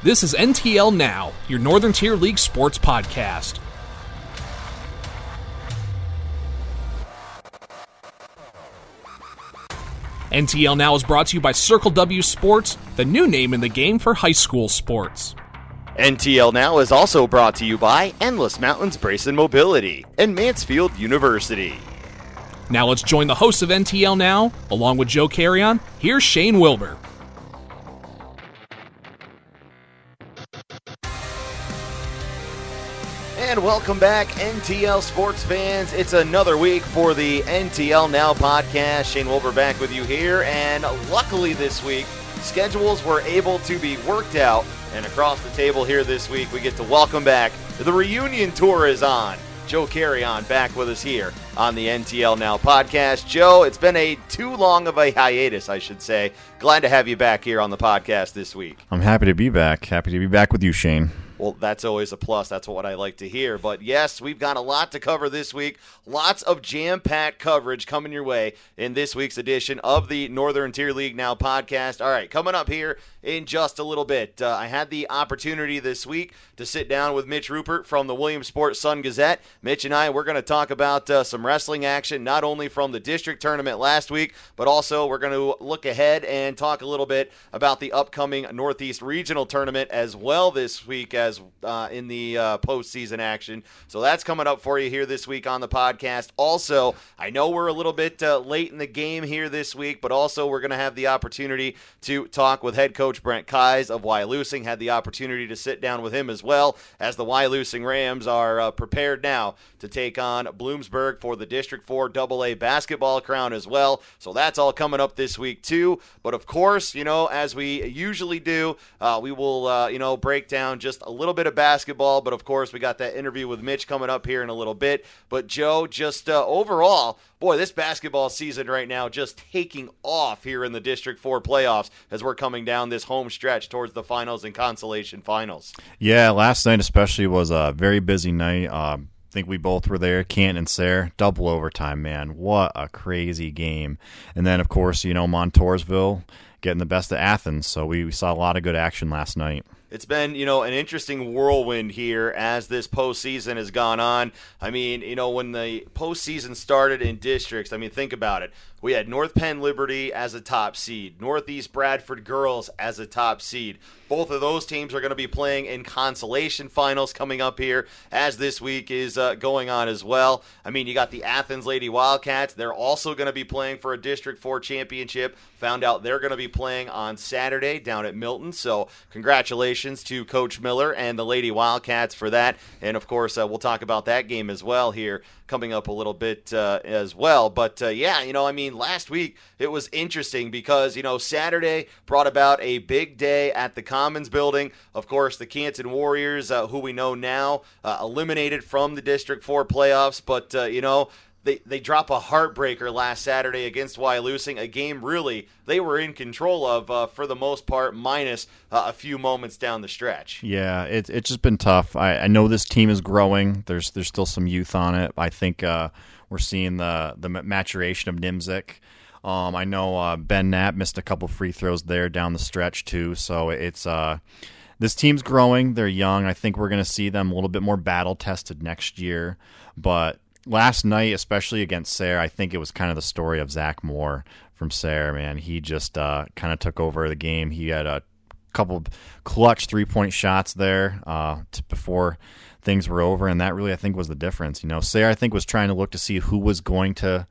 This is NTL Now, your Northern Tier League sports podcast. NTL Now is brought to you by Circle W Sports, the new name in the game for high school sports. NTL Now is also brought to you by Endless Mountains Brace and Mobility and Mansfield University. Now let's join the hosts of NTL Now, along with Joe Carrion. Here's Shane Wilbur. And welcome back, NTL sports fans. It's another week for the NTL Now podcast. Shane Wilbur back with you here. And luckily this week, schedules were able to be worked out. And across the table here this week, we get to welcome back the reunion tour is on. Joe Carrion back with us here on the NTL Now podcast. Joe, it's been a too long of a hiatus, I should say. Glad to have you back here on the podcast this week. I'm happy to be back. Happy to be back with you, Shane. Well, that's always a plus. That's what I like to hear. But yes, we've got a lot to cover this week. Lots of jam packed coverage coming your way in this week's edition of the Northern Tier League Now podcast. All right, coming up here in just a little bit. Uh, I had the opportunity this week to sit down with Mitch Rupert from the Williamsport Sun Gazette. Mitch and I, we're going to talk about uh, some wrestling action, not only from the district tournament last week, but also we're going to look ahead and talk a little bit about the upcoming Northeast Regional Tournament as well this week as uh, in the uh, postseason action. So that's coming up for you here this week on the podcast. Also, I know we're a little bit uh, late in the game here this week, but also we're going to have the opportunity to talk with head coach Brent Kies of Wyalusing. Had the opportunity to sit down with him as well as the Wyalusing Rams are uh, prepared now to take on Bloomsburg for the District 4 AA basketball crown as well. So that's all coming up this week too. But of course, you know, as we usually do, uh, we will, uh, you know, break down just a little bit of basketball. But of course, we got that interview with Mitch coming up here in a little bit. But Joe, just uh, overall, boy, this basketball season right now just taking off here in the District 4 playoffs as we're coming down this home stretch towards the finals and consolation finals. Yeah, last night especially was a very busy night. Uh, I think we both were there. Canton and Sayre, double overtime, man. What a crazy game. And then, of course, you know, Montoursville getting the best of Athens. So we, we saw a lot of good action last night. It's been, you know, an interesting whirlwind here as this postseason has gone on. I mean, you know, when the postseason started in districts, I mean, think about it. We had North Penn Liberty as a top seed, Northeast Bradford Girls as a top seed. Both of those teams are going to be playing in consolation finals coming up here as this week is uh, going on as well. I mean, you got the Athens Lady Wildcats. They're also going to be playing for a District 4 championship. Found out they're going to be playing on Saturday down at Milton. So, congratulations to Coach Miller and the Lady Wildcats for that. And of course, uh, we'll talk about that game as well here coming up a little bit uh, as well. But uh, yeah, you know, I mean, last week it was interesting because, you know, Saturday brought about a big day at the Commons building. Of course, the Canton Warriors, uh, who we know now, uh, eliminated from the District 4 playoffs. But, uh, you know, they, they drop a heartbreaker last Saturday against Wyalusing, a game really they were in control of uh, for the most part, minus uh, a few moments down the stretch. Yeah, it, it's just been tough. I, I, know this team is growing. There's there's still some youth on it. I think uh, we're seeing the the maturation of Nimzik. Um, I know uh, Ben Knapp missed a couple free throws there down the stretch too. So it's uh, this team's growing. They're young. I think we're going to see them a little bit more battle tested next year. But last night, especially against Sayre, I think it was kind of the story of Zach Moore from Sayre. Man, he just uh, kind of took over the game. He had a couple clutch three point shots there uh, before things were over, and that really I think was the difference. You know, Sayre I think was trying to look to see who was going to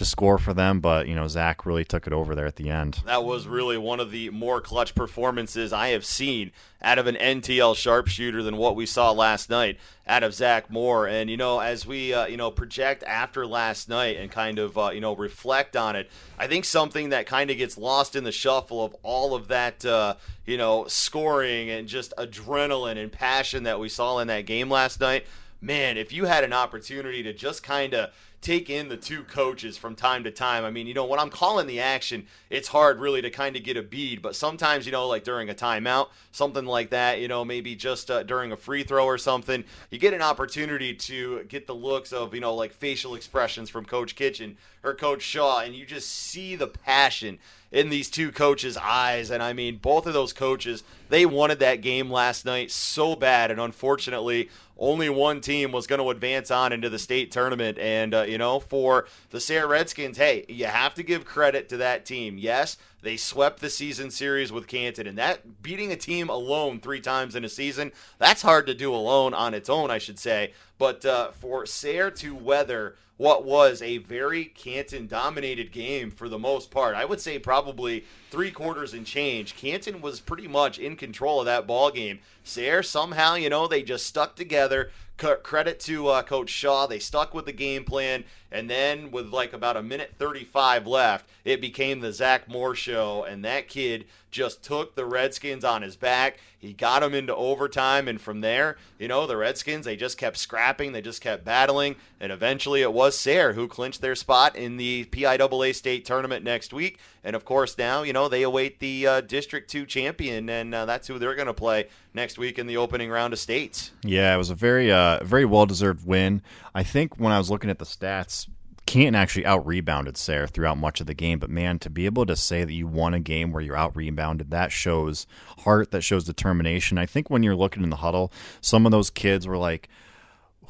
to score for them, but you know Zach really took it over there at the end. That was really one of the more clutch performances I have seen out of an NTL sharpshooter than what we saw last night out of Zach Moore. And you know, as we uh, you know project after last night and kind of uh, you know reflect on it, I think something that kind of gets lost in the shuffle of all of that uh, you know scoring and just adrenaline and passion that we saw in that game last night. Man, if you had an opportunity to just kind of take in the two coaches from time to time. I mean, you know, when I'm calling the action, it's hard really to kind of get a bead, but sometimes, you know, like during a timeout, something like that, you know, maybe just uh, during a free throw or something, you get an opportunity to get the looks of, you know, like facial expressions from Coach Kitchen or Coach Shaw, and you just see the passion in these two coaches' eyes. And I mean, both of those coaches, they wanted that game last night so bad. And unfortunately, only one team was going to advance on into the state tournament. And, uh, you know, for the Sayre Redskins, hey, you have to give credit to that team. Yes, they swept the season series with Canton, and that beating a team alone three times in a season, that's hard to do alone on its own, I should say. But uh, for Sayre to weather what was a very Canton dominated game for the most part. I would say probably three quarters and change. Canton was pretty much in control of that ball game. Sayre somehow, you know, they just stuck together. Credit to uh, Coach Shaw, they stuck with the game plan, and then with like about a minute 35 left, it became the Zach Moore show, and that kid just took the Redskins on his back. He got them into overtime, and from there, you know, the Redskins, they just kept scrapping, they just kept battling, and eventually it was Sayre who clinched their spot in the PIAA state tournament next week. And of course, now, you know, they await the uh, District 2 champion, and uh, that's who they're going to play next week in the opening round of states. Yeah, it was a very, uh, very well deserved win. I think when I was looking at the stats, Canton actually out rebounded Sayre throughout much of the game, but man, to be able to say that you won a game where you're out rebounded, that shows heart, that shows determination. I think when you're looking in the huddle, some of those kids were like,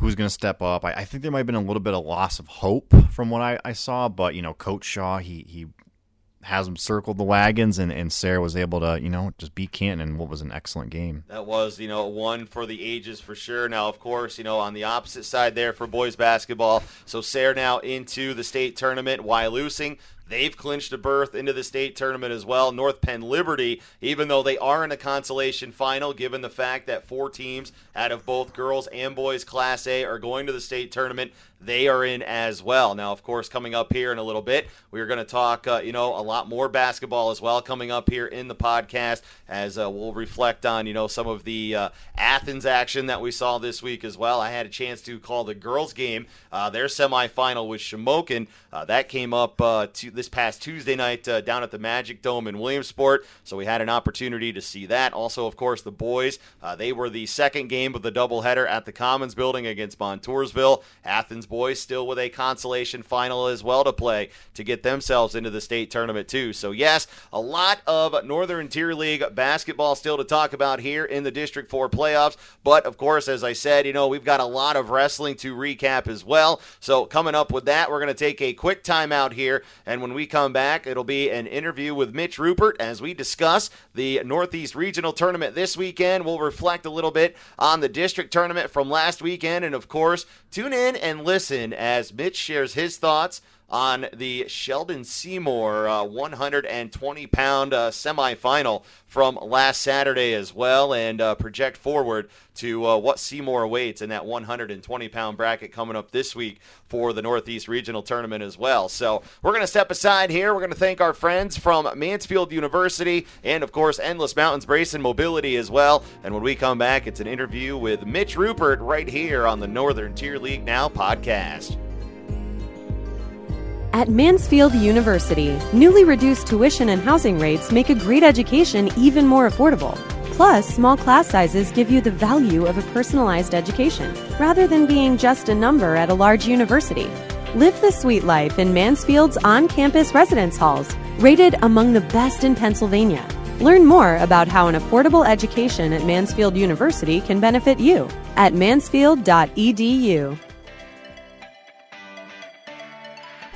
who's going to step up? I, I, think there might have been a little bit of loss of hope from what I, I saw, but you know, Coach Shaw, he he has them circled the wagons, and, and Sayre was able to, you know, just beat Canton in what was an excellent game. That was, you know, one for the ages for sure. Now, of course, you know, on the opposite side there for boys basketball, so Sayre now into the state tournament, Wyalusing They've clinched a berth into the state tournament as well. North Penn Liberty, even though they are in a consolation final, given the fact that four teams out of both girls and boys Class A are going to the state tournament, they are in as well. Now, of course, coming up here in a little bit, we are going to talk, uh, you know, a lot more basketball as well coming up here in the podcast as uh, we'll reflect on, you know, some of the uh, Athens action that we saw this week as well. I had a chance to call the girls' game, uh, their semifinal with Shamokin. Uh, that came up uh, to this past Tuesday night uh, down at the Magic Dome in Williamsport, so we had an opportunity to see that. Also, of course, the boys, uh, they were the second game of the doubleheader at the Commons Building against Montoursville. Athens boys still with a consolation final as well to play to get themselves into the state tournament too. So yes, a lot of Northern Tier League basketball still to talk about here in the District 4 playoffs, but of course as I said, you know, we've got a lot of wrestling to recap as well. So coming up with that, we're going to take a quick timeout here and when we come back, it'll be an interview with Mitch Rupert as we discuss the Northeast Regional Tournament this weekend. We'll reflect a little bit on the district tournament from last weekend and of course, tune in and listen as Mitch shares his thoughts on the Sheldon Seymour uh, 120 pound uh, semifinal from last Saturday as well, and uh, project forward to uh, what Seymour awaits in that 120 pound bracket coming up this week for the Northeast Regional Tournament as well. So we're going to step aside here. We're going to thank our friends from Mansfield University and, of course, Endless Mountains Brace and Mobility as well. And when we come back, it's an interview with Mitch Rupert right here on the Northern Tier League Now podcast. At Mansfield University, newly reduced tuition and housing rates make a great education even more affordable. Plus, small class sizes give you the value of a personalized education, rather than being just a number at a large university. Live the sweet life in Mansfield's on campus residence halls, rated among the best in Pennsylvania. Learn more about how an affordable education at Mansfield University can benefit you at mansfield.edu.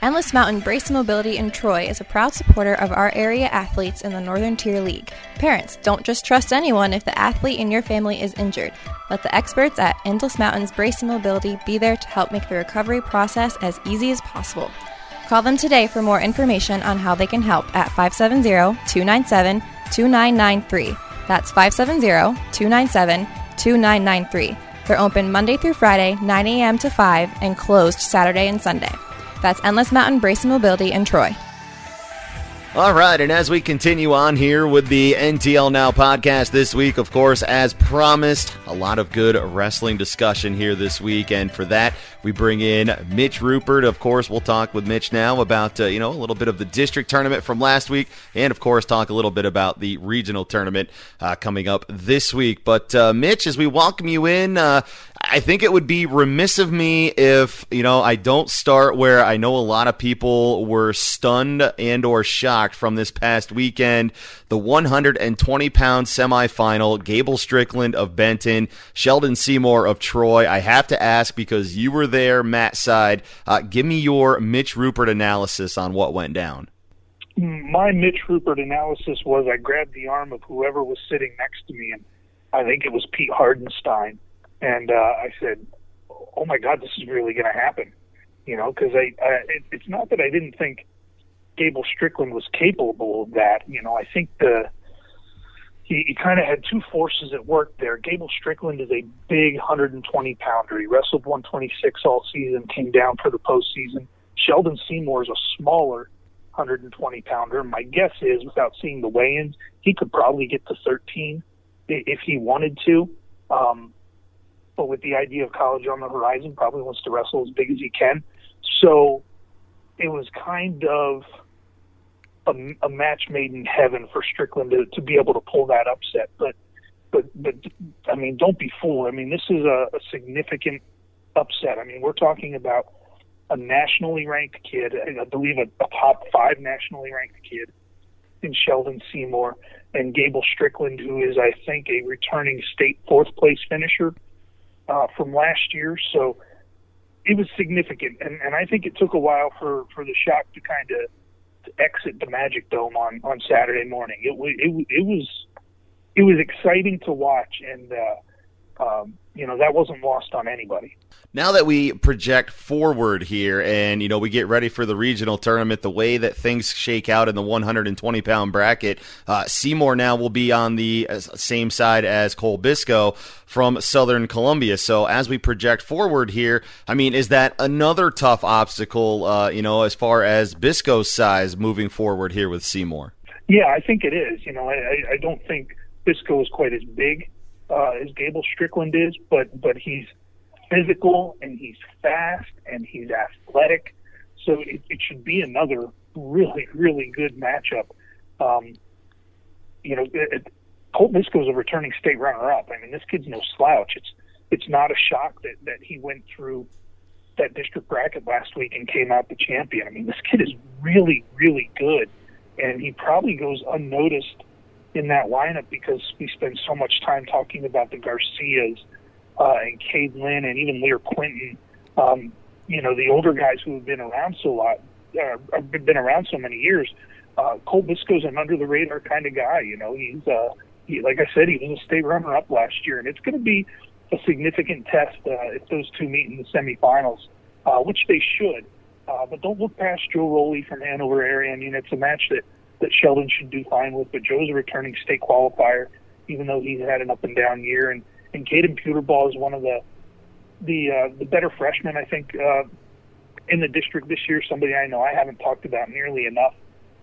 Endless Mountain Brace Mobility in Troy is a proud supporter of our area athletes in the Northern Tier League. Parents, don't just trust anyone if the athlete in your family is injured. Let the experts at Endless Mountains Brace Mobility be there to help make the recovery process as easy as possible. Call them today for more information on how they can help at 570 297 2993. That's 570 297 2993. They're open Monday through Friday, 9 a.m. to 5, and closed Saturday and Sunday. That's Endless Mountain Brace and Mobility in Troy. All right, and as we continue on here with the NTL Now podcast this week, of course, as promised, a lot of good wrestling discussion here this week, and for that, we bring in Mitch Rupert. Of course, we'll talk with Mitch now about uh, you know a little bit of the district tournament from last week, and of course, talk a little bit about the regional tournament uh, coming up this week. But uh, Mitch, as we welcome you in, uh, I think it would be remiss of me if, you know, I don't start where I know a lot of people were stunned and or shocked from this past weekend. The 120 pound semifinal, Gable Strickland of Benton, Sheldon Seymour of Troy. I have to ask because you were there, Matt Side. Uh, give me your Mitch Rupert analysis on what went down. My Mitch Rupert analysis was I grabbed the arm of whoever was sitting next to me, and I think it was Pete Hardenstein and uh, I said, "Oh my God, this is really going to happen," you know, because I, I it, it's not that I didn't think Gable Strickland was capable of that. You know, I think the he, he kind of had two forces at work there. Gable Strickland is a big 120 pounder. He wrestled 126 all season, came down for the postseason. Sheldon Seymour is a smaller 120 pounder. My guess is, without seeing the weigh-ins, he could probably get to 13 if he wanted to. Um, but with the idea of college on the horizon, probably wants to wrestle as big as he can. So it was kind of a, a match made in heaven for Strickland to, to be able to pull that upset. But but but I mean, don't be fooled. I mean, this is a, a significant upset. I mean, we're talking about a nationally ranked kid, I believe a, a top five nationally ranked kid in Sheldon Seymour, and Gable Strickland, who is, I think, a returning state fourth place finisher uh, from last year. So it was significant, and, and I think it took a while for, for the shock to kind of to exit the Magic Dome on, on Saturday morning. It was it, it was it was exciting to watch, and uh, um, you know that wasn't lost on anybody. Now that we project forward here and you know we get ready for the regional tournament the way that things shake out in the 120 pound bracket uh, seymour now will be on the uh, same side as cole biscoe from southern columbia. So as we project forward here i mean is that another tough obstacle uh, you know as far as biscoe's size moving forward here with seymour? Yeah i think it is. You know i, I don't think biscoe is quite as big uh, as gable strickland is but but he's physical and he's fast and he's athletic. So it, it should be another really, really good matchup. Um, you know, it, it, Colt Biscoe is a returning state runner-up. I mean, this kid's no slouch. It's it's not a shock that that he went through that district bracket last week and came out the champion. I mean, this kid is really, really good, and he probably goes unnoticed in that lineup because we spend so much time talking about the Garcias uh, and Cade Lynn and even Lear Quinton, um, you know, the older guys who have been around so lot, uh, been around so many years. Uh, Cole Biscoe's an under the radar kind of guy. You know, he's uh, he, like I said, he was a state runner up last year, and it's going to be a significant test uh, if those two meet in the semifinals, uh, which they should. Uh, but don't look past Joe Rowley from Hanover area. I mean, it's a match that that Sheldon should do fine with. But Joe's a returning state qualifier, even though he's had an up and down year, and and Caden Puterball is one of the the uh, the better freshmen I think uh, in the district this year. Somebody I know I haven't talked about nearly enough,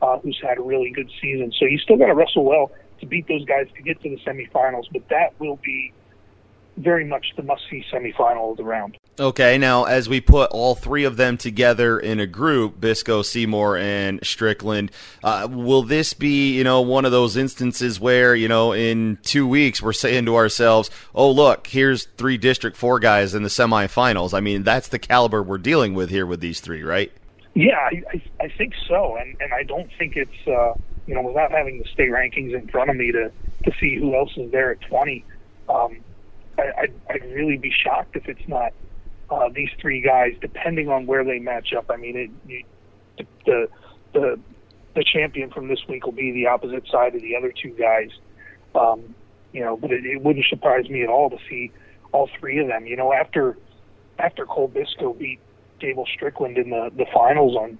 uh, who's had a really good season. So you still got to wrestle well to beat those guys to get to the semifinals, but that will be very much the must see semifinal of the round. Okay, now as we put all three of them together in a group, Bisco, Seymour, and Strickland, uh, will this be, you know, one of those instances where, you know, in two weeks we're saying to ourselves, oh, look, here's three District 4 guys in the semifinals? I mean, that's the caliber we're dealing with here with these three, right? Yeah, I, I, I think so. And, and I don't think it's, uh, you know, without having the state rankings in front of me to, to see who else is there at 20, um, I, I'd, I'd really be shocked if it's not uh, these three guys, depending on where they match up. I mean, it, you, the the the champion from this week will be the opposite side of the other two guys. Um, you know, but it, it wouldn't surprise me at all to see all three of them. You know, after after Cole Biscoe beat Gable Strickland in the the finals on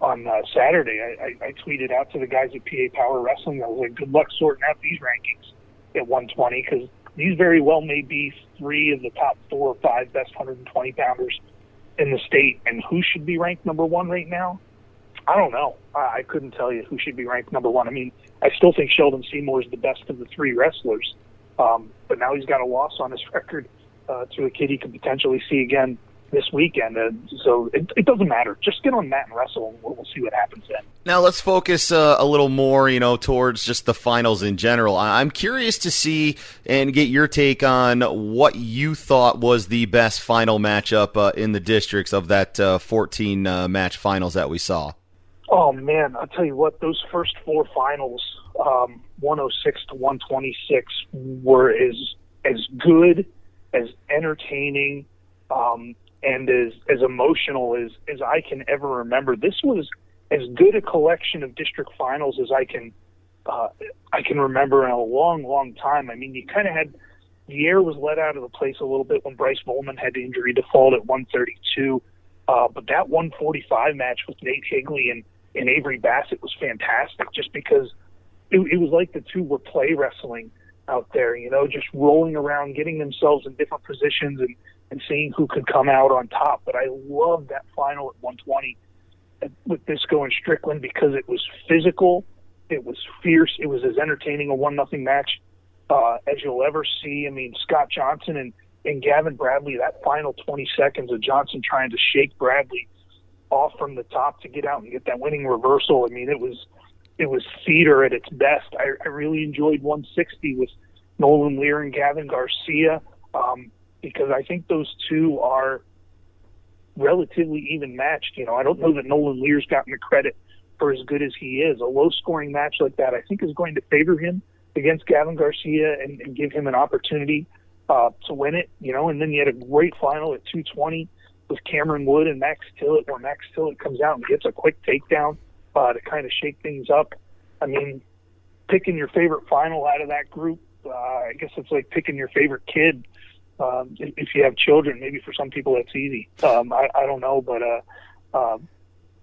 on uh, Saturday, I, I, I tweeted out to the guys at PA Power Wrestling. I was like, "Good luck sorting out these rankings at 120 because these very well may be three of the top four or five best 120 pounders in the state. And who should be ranked number one right now? I don't know. I, I couldn't tell you who should be ranked number one. I mean, I still think Sheldon Seymour is the best of the three wrestlers, um, but now he's got a loss on his record uh, to a kid he could potentially see again this weekend. Uh, so it, it doesn't matter. Just get on mat and wrestle, and we'll, we'll see what happens then. Now let's focus uh, a little more, you know, towards just the finals in general. I'm curious to see and get your take on what you thought was the best final matchup uh, in the districts of that uh, 14 uh, match finals that we saw. Oh man, I'll tell you what, those first four finals, um, 106 to 126, were as as good, as entertaining, um, and as as emotional as as I can ever remember. This was as good a collection of district finals as I can uh, I can remember in a long, long time. I mean, you kind of had the air was let out of the place a little bit when Bryce Volman had injury default at 132. Uh, but that 145 match with Nate Higley and, and Avery Bassett was fantastic just because it, it was like the two were play wrestling out there, you know, just rolling around, getting themselves in different positions and, and seeing who could come out on top. But I love that final at 120 with Bisco and Strickland because it was physical, it was fierce, it was as entertaining a one nothing match uh, as you'll ever see. I mean, Scott Johnson and and Gavin Bradley, that final 20 seconds of Johnson trying to shake Bradley off from the top to get out and get that winning reversal. I mean, it was it was theater at its best. I, I really enjoyed 160 with Nolan Lear and Gavin Garcia um, because I think those two are relatively even matched. You know, I don't know that Nolan Lear's gotten the credit for as good as he is. A low scoring match like that, I think, is going to favor him against Gavin Garcia and, and give him an opportunity uh, to win it. You know, and then you had a great final at 220 with Cameron Wood and Max Tillett, where Max Tillett comes out and gets a quick takedown uh, to kind of shake things up. I mean, picking your favorite final out of that group, uh, I guess it's like picking your favorite kid um, if you have children, maybe for some people that's easy. Um, I, I don't know, but uh, uh,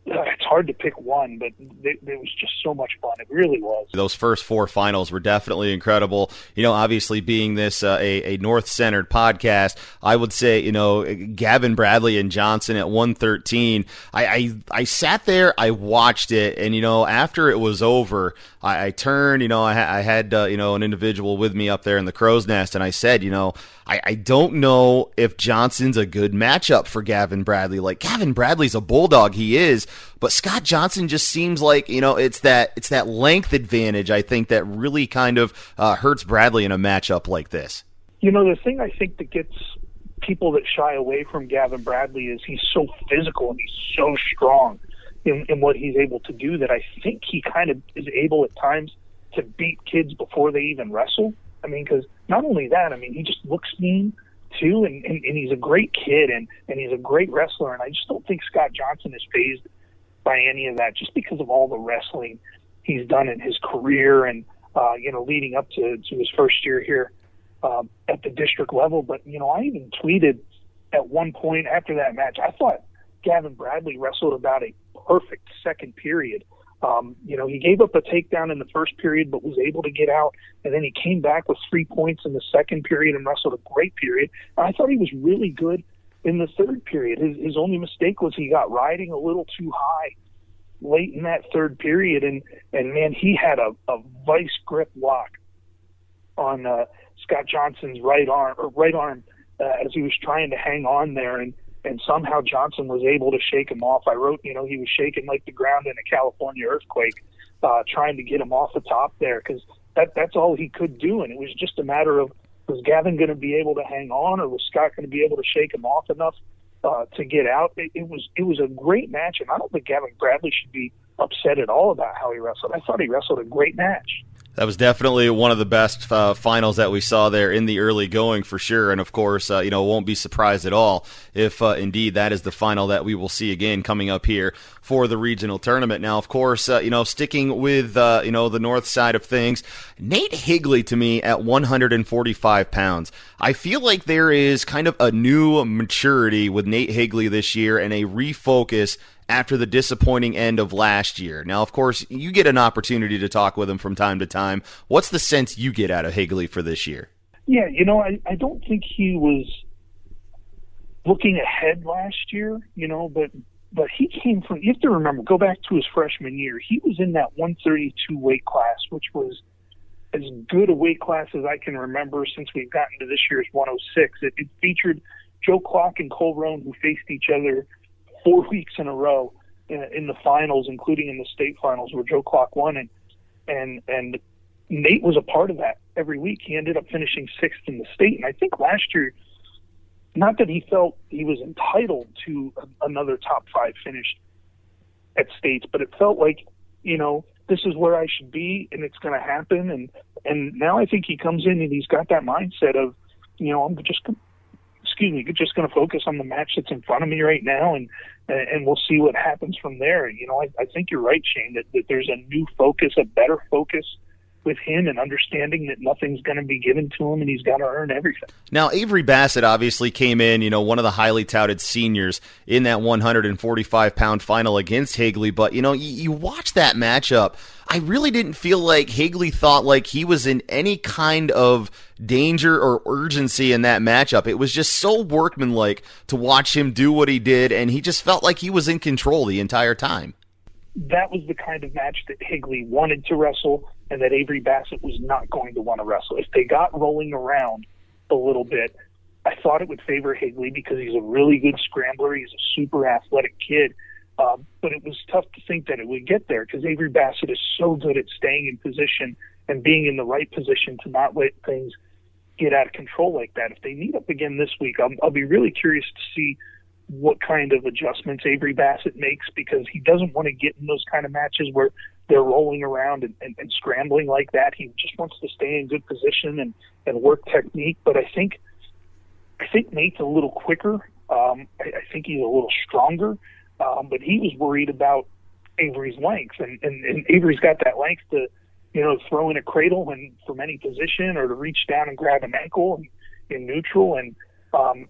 it's hard to pick one, but it, was just so much fun. It really was. Those first four finals were definitely incredible. You know, obviously being this uh, a, a north centered podcast, I would say you know Gavin Bradley and Johnson at one thirteen. I, I I sat there, I watched it, and you know after it was over, I, I turned. You know, I, I had uh, you know an individual with me up there in the crow's nest, and I said, you know, I, I don't know if Johnson's a good matchup for Gavin Bradley. Like Gavin Bradley's a bulldog, he is, but Scott Johnson just seems like you know it's that it's that length advantage. I think that really kind of uh, hurts Bradley in a matchup like this. You know, the thing I think that gets people that shy away from Gavin Bradley is he's so physical and he's so strong in, in what he's able to do that I think he kind of is able at times to beat kids before they even wrestle. I mean, because not only that, I mean, he just looks mean too, and, and, and he's a great kid and, and he's a great wrestler. And I just don't think Scott Johnson is phased by any of that just because of all the wrestling he's done in his career and, uh, you know, leading up to, to his first year here um, at the district level. But, you know, I even tweeted at one point after that match, I thought Gavin Bradley wrestled about a perfect second period. Um, you know, he gave up a takedown in the first period, but was able to get out. And then he came back with three points in the second period and wrestled a great period. I thought he was really good in the third period. His, his only mistake was he got riding a little too high late in that third period. And, and man, he had a, a vice grip lock on uh, Scott Johnson's right arm or right arm uh, as he was trying to hang on there. And, and somehow Johnson was able to shake him off. I wrote, you know, he was shaking like the ground in a California earthquake, uh, trying to get him off the top there because that that's all he could do, and it was just a matter of was Gavin going to be able to hang on, or was Scott going to be able to shake him off enough uh, to get out? It, it was it was a great match, and I don't think Gavin Bradley should be upset at all about how he wrestled. I thought he wrestled a great match. That was definitely one of the best uh, finals that we saw there in the early going for sure. And of course, uh, you know, won't be surprised at all if uh, indeed that is the final that we will see again coming up here for the regional tournament. Now, of course, uh, you know, sticking with, uh, you know, the north side of things, Nate Higley to me at 145 pounds. I feel like there is kind of a new maturity with Nate Higley this year and a refocus after the disappointing end of last year. Now, of course, you get an opportunity to talk with him from time to time. What's the sense you get out of Higley for this year? Yeah, you know, I, I don't think he was looking ahead last year, you know, but but he came from you have to remember, go back to his freshman year. He was in that one thirty two weight class, which was as good a weight class as I can remember since we've gotten to this year's 106. It, it featured Joe Clock and Cole Roan, who faced each other four weeks in a row in, in the finals, including in the state finals, where Joe Klock won, and and and Nate was a part of that every week. He ended up finishing sixth in the state, and I think last year, not that he felt he was entitled to a, another top five finish at states, but it felt like you know this is where I should be, and it's going to happen. And and now I think he comes in and he's got that mindset of, you know, I'm just excuse me, just going to focus on the match that's in front of me right now, and and we'll see what happens from there. You know, I, I think you're right, Shane, that, that there's a new focus, a better focus with him and understanding that nothing's going to be given to him and he's got to earn everything. Now, Avery Bassett obviously came in, you know, one of the highly touted seniors in that 145 pound final against Higley. But, you know, you, you watch that matchup. I really didn't feel like Higley thought like he was in any kind of danger or urgency in that matchup. It was just so workmanlike to watch him do what he did, and he just felt like he was in control the entire time. That was the kind of match that Higley wanted to wrestle and that Avery Bassett was not going to want to wrestle. If they got rolling around a little bit, I thought it would favor Higley because he's a really good scrambler. He's a super athletic kid. Um, but it was tough to think that it would get there because Avery Bassett is so good at staying in position and being in the right position to not let things get out of control like that. If they meet up again this week, I'll, I'll be really curious to see what kind of adjustments Avery Bassett makes because he doesn't want to get in those kind of matches where they're rolling around and, and, and scrambling like that. He just wants to stay in good position and, and work technique. But I think I think Nate's a little quicker. Um, I, I think he's a little stronger. Um, but he was worried about Avery's length, and, and, and Avery's got that length to, you know, throw in a cradle and from any position, or to reach down and grab an ankle in, in neutral. And um,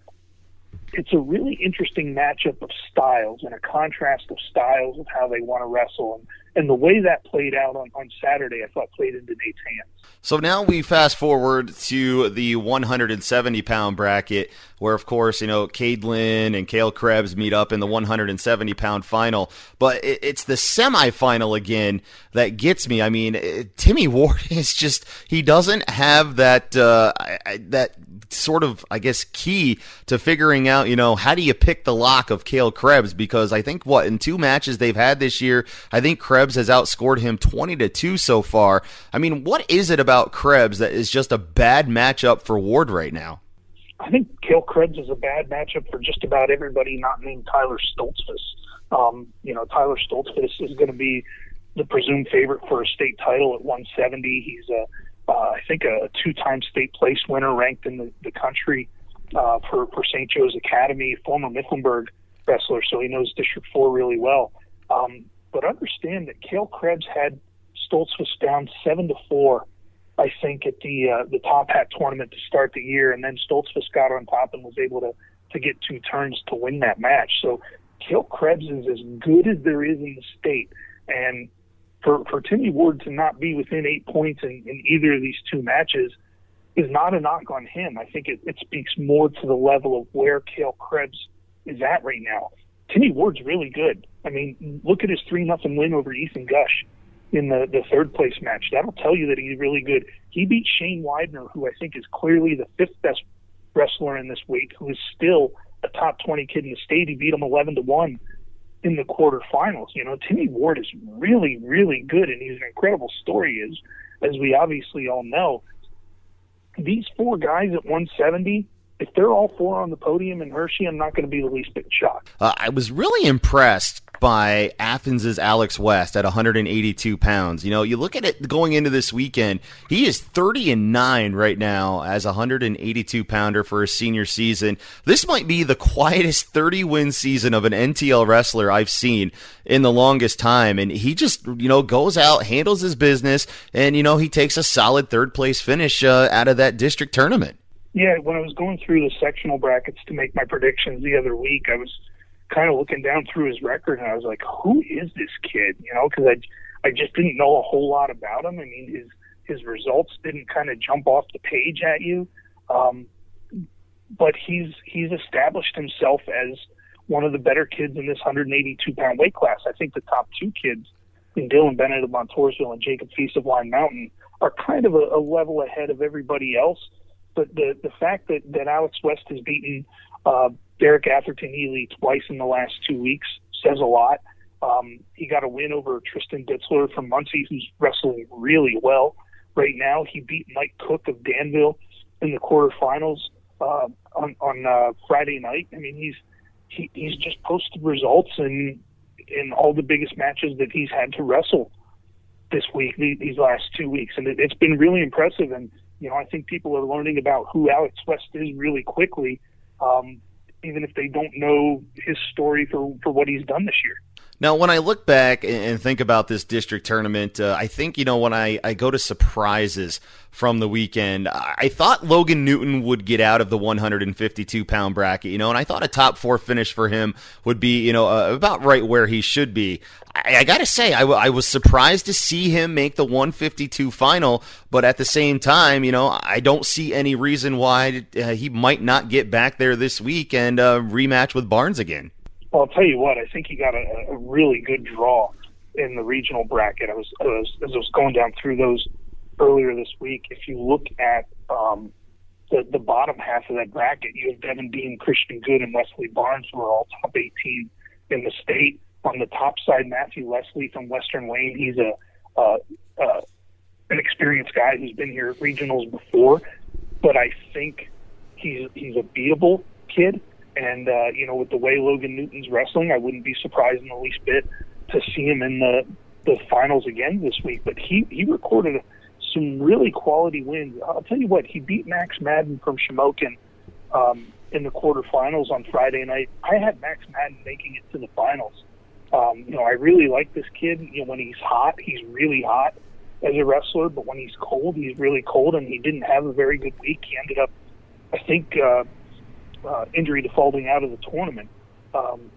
it's a really interesting matchup of styles and a contrast of styles of how they want to wrestle. And and the way that played out on, on Saturday, I thought played into Nate's hands. So now we fast forward to the 170 pound bracket, where of course you know Cadelin and Kale Krebs meet up in the 170 pound final. But it, it's the semifinal again that gets me. I mean, it, Timmy Ward is just he doesn't have that uh, that sort of, I guess, key to figuring out, you know, how do you pick the lock of Kale Krebs? Because I think what in two matches they've had this year, I think Krebs has outscored him twenty to two so far. I mean, what is it about Krebs that is just a bad matchup for Ward right now? I think Kale Krebs is a bad matchup for just about everybody not named Tyler Stoltzfus. Um, you know, Tyler Stoltzfus is going to be the presumed favorite for a state title at 170. He's a uh, I think a two-time state place winner, ranked in the, the country uh, for for St. Joe's Academy, former Mifflinburg wrestler, so he knows District Four really well. Um, but understand that Kale Krebs had Stoltzfus down seven to four, I think, at the uh, the Top Hat tournament to start the year, and then Stoltzfus got on top and was able to to get two turns to win that match. So Kale Krebs is as good as there is in the state, and for, for Timmy Ward to not be within eight points in, in either of these two matches is not a knock on him. I think it, it speaks more to the level of where Kale Krebs is at right now. Timmy Ward's really good. I mean, look at his three nothing win over Ethan Gush in the, the third place match. That'll tell you that he's really good. He beat Shane Widener, who I think is clearly the fifth best wrestler in this weight, who is still a top twenty kid in the state. He beat him eleven to one in the quarterfinals. You know, Timmy Ward is really, really good, and he's an incredible story, as as we obviously all know. These four guys at 170, if they're all four on the podium in Hershey, I'm not going to be the least bit shocked. Uh, I was really impressed by Athens's Alex West at 182 pounds. You know, you look at it going into this weekend, he is 30 and 9 right now as a 182 pounder for a senior season. This might be the quietest 30 win season of an NTL wrestler I've seen in the longest time. And he just, you know, goes out, handles his business, and, you know, he takes a solid third place finish uh, out of that district tournament. Yeah, when I was going through the sectional brackets to make my predictions the other week, I was kind of looking down through his record, and I was like, "Who is this kid?" You know, because I I just didn't know a whole lot about him. I mean, his his results didn't kind of jump off the page at you, um, but he's he's established himself as one of the better kids in this 182 pound weight class. I think the top two kids, in Dylan Bennett of Montoursville and Jacob Feast of Line Mountain, are kind of a, a level ahead of everybody else. But the the fact that that Alex West has beaten uh, Derek Atherton Ely twice in the last two weeks says a lot. Um, he got a win over Tristan Ditzler from Muncy, who's wrestling really well right now. He beat Mike Cook of Danville in the quarterfinals uh, on on uh, Friday night. I mean, he's he, he's just posted results in in all the biggest matches that he's had to wrestle this week, these last two weeks, and it, it's been really impressive. And you know, I think people are learning about who Alex West is really quickly, um, even if they don't know his story for for what he's done this year. Now, when I look back and think about this district tournament, uh, I think, you know, when I, I go to surprises from the weekend, I thought Logan Newton would get out of the 152 pound bracket, you know, and I thought a top four finish for him would be, you know, uh, about right where he should be. I, I got to say, I, w- I was surprised to see him make the 152 final, but at the same time, you know, I don't see any reason why uh, he might not get back there this week and uh, rematch with Barnes again. Well, I'll tell you what. I think he got a, a really good draw in the regional bracket. I was, I was as I was going down through those earlier this week. If you look at um, the the bottom half of that bracket, you have Devin Dean, Christian Good, and Wesley Barnes, who are all top 18 in the state. On the top side, Matthew Leslie from Western Wayne. He's a uh, uh, an experienced guy who's been here at regionals before, but I think he's he's a beatable kid. And uh, you know, with the way Logan Newton's wrestling, I wouldn't be surprised in the least bit to see him in the the finals again this week. But he he recorded some really quality wins. I'll tell you what, he beat Max Madden from Shamokin um, in the quarterfinals on Friday night. I had Max Madden making it to the finals. Um, you know, I really like this kid. You know, when he's hot, he's really hot as a wrestler, but when he's cold, he's really cold, and he didn't have a very good week. He ended up, I think, uh, uh, injury defaulting out of the tournament um,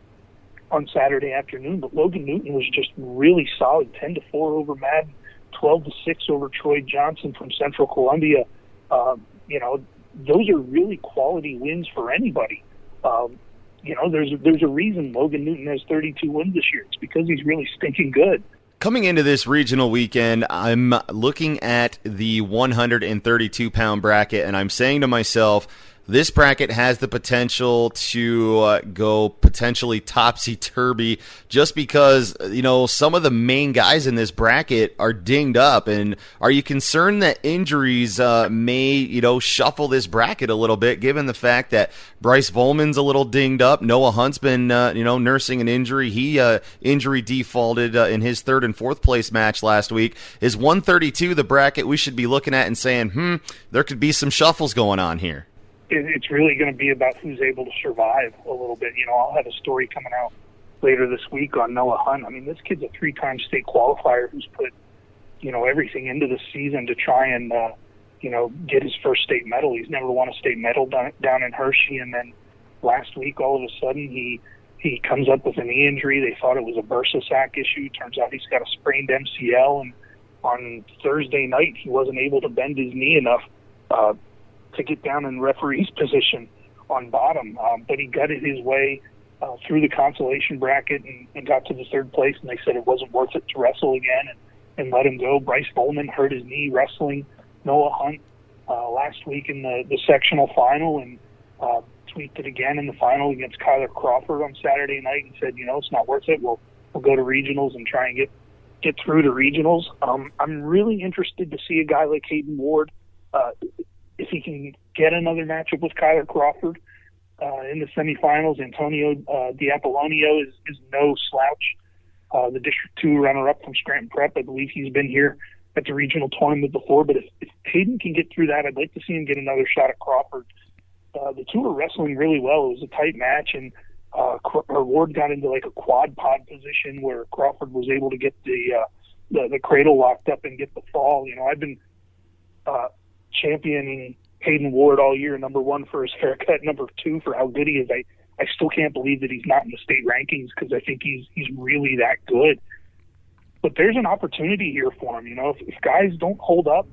on Saturday afternoon. But Logan Newton was just really solid, ten to four over Madden, twelve to six over Troy Johnson from Central Columbia. Um, you know, those are really quality wins for anybody. Um, you know, there's there's a reason Logan Newton has 32 wins this year. It's because he's really stinking good. Coming into this regional weekend, I'm looking at the 132 pound bracket, and I'm saying to myself this bracket has the potential to uh, go potentially topsy turvy just because, you know, some of the main guys in this bracket are dinged up. And are you concerned that injuries uh, may, you know, shuffle this bracket a little bit given the fact that Bryce Volman's a little dinged up? Noah Hunt's been, uh, you know, nursing an injury. He uh, injury defaulted uh, in his third and fourth place match last week. Is 132 the bracket we should be looking at and saying, hmm, there could be some shuffles going on here? It's really going to be about who's able to survive a little bit. You know, I'll have a story coming out later this week on Noah Hunt. I mean, this kid's a three-time state qualifier who's put, you know, everything into the season to try and, uh, you know, get his first state medal. He's never won a state medal down, down in Hershey, and then last week, all of a sudden, he he comes up with a knee injury. They thought it was a bursa sac issue. Turns out he's got a sprained MCL, and on Thursday night, he wasn't able to bend his knee enough uh, to get down in referee's position on bottom. Um, but he gutted his way uh, through the consolation bracket and, and got to the third place, and they said it wasn't worth it to wrestle again and, and let him go. Bryce Bowman hurt his knee wrestling Noah Hunt uh, last week in the, the sectional final and uh, tweaked it again in the final against Kyler Crawford on Saturday night and said, you know, it's not worth it. We'll we'll go to regionals and try and get get through to regionals. Um, I'm really interested to see a guy like Hayden Ward. Uh, if he can get another matchup with Kyler Crawford uh, in the semifinals, Antonio uh, Diapollonio is, is no slouch. Uh, the District 2 runner-up from Scranton Prep, I believe he's been here at the regional tournament before. But if, if Hayden can get through that, I'd like to see him get another shot at Crawford. Uh, the two are wrestling really well. It was a tight match, and uh, Ward got into like a quad pod position where Crawford was able to get the uh, the, the cradle locked up and get the fall. You know, I've been uh, championing Hayden Ward all year, number one for his haircut, number two for how good he is. I, I still can't believe that he's not in the state rankings because I think he's he's really that good. But there's an opportunity here for him. You know, if, if guys don't hold up,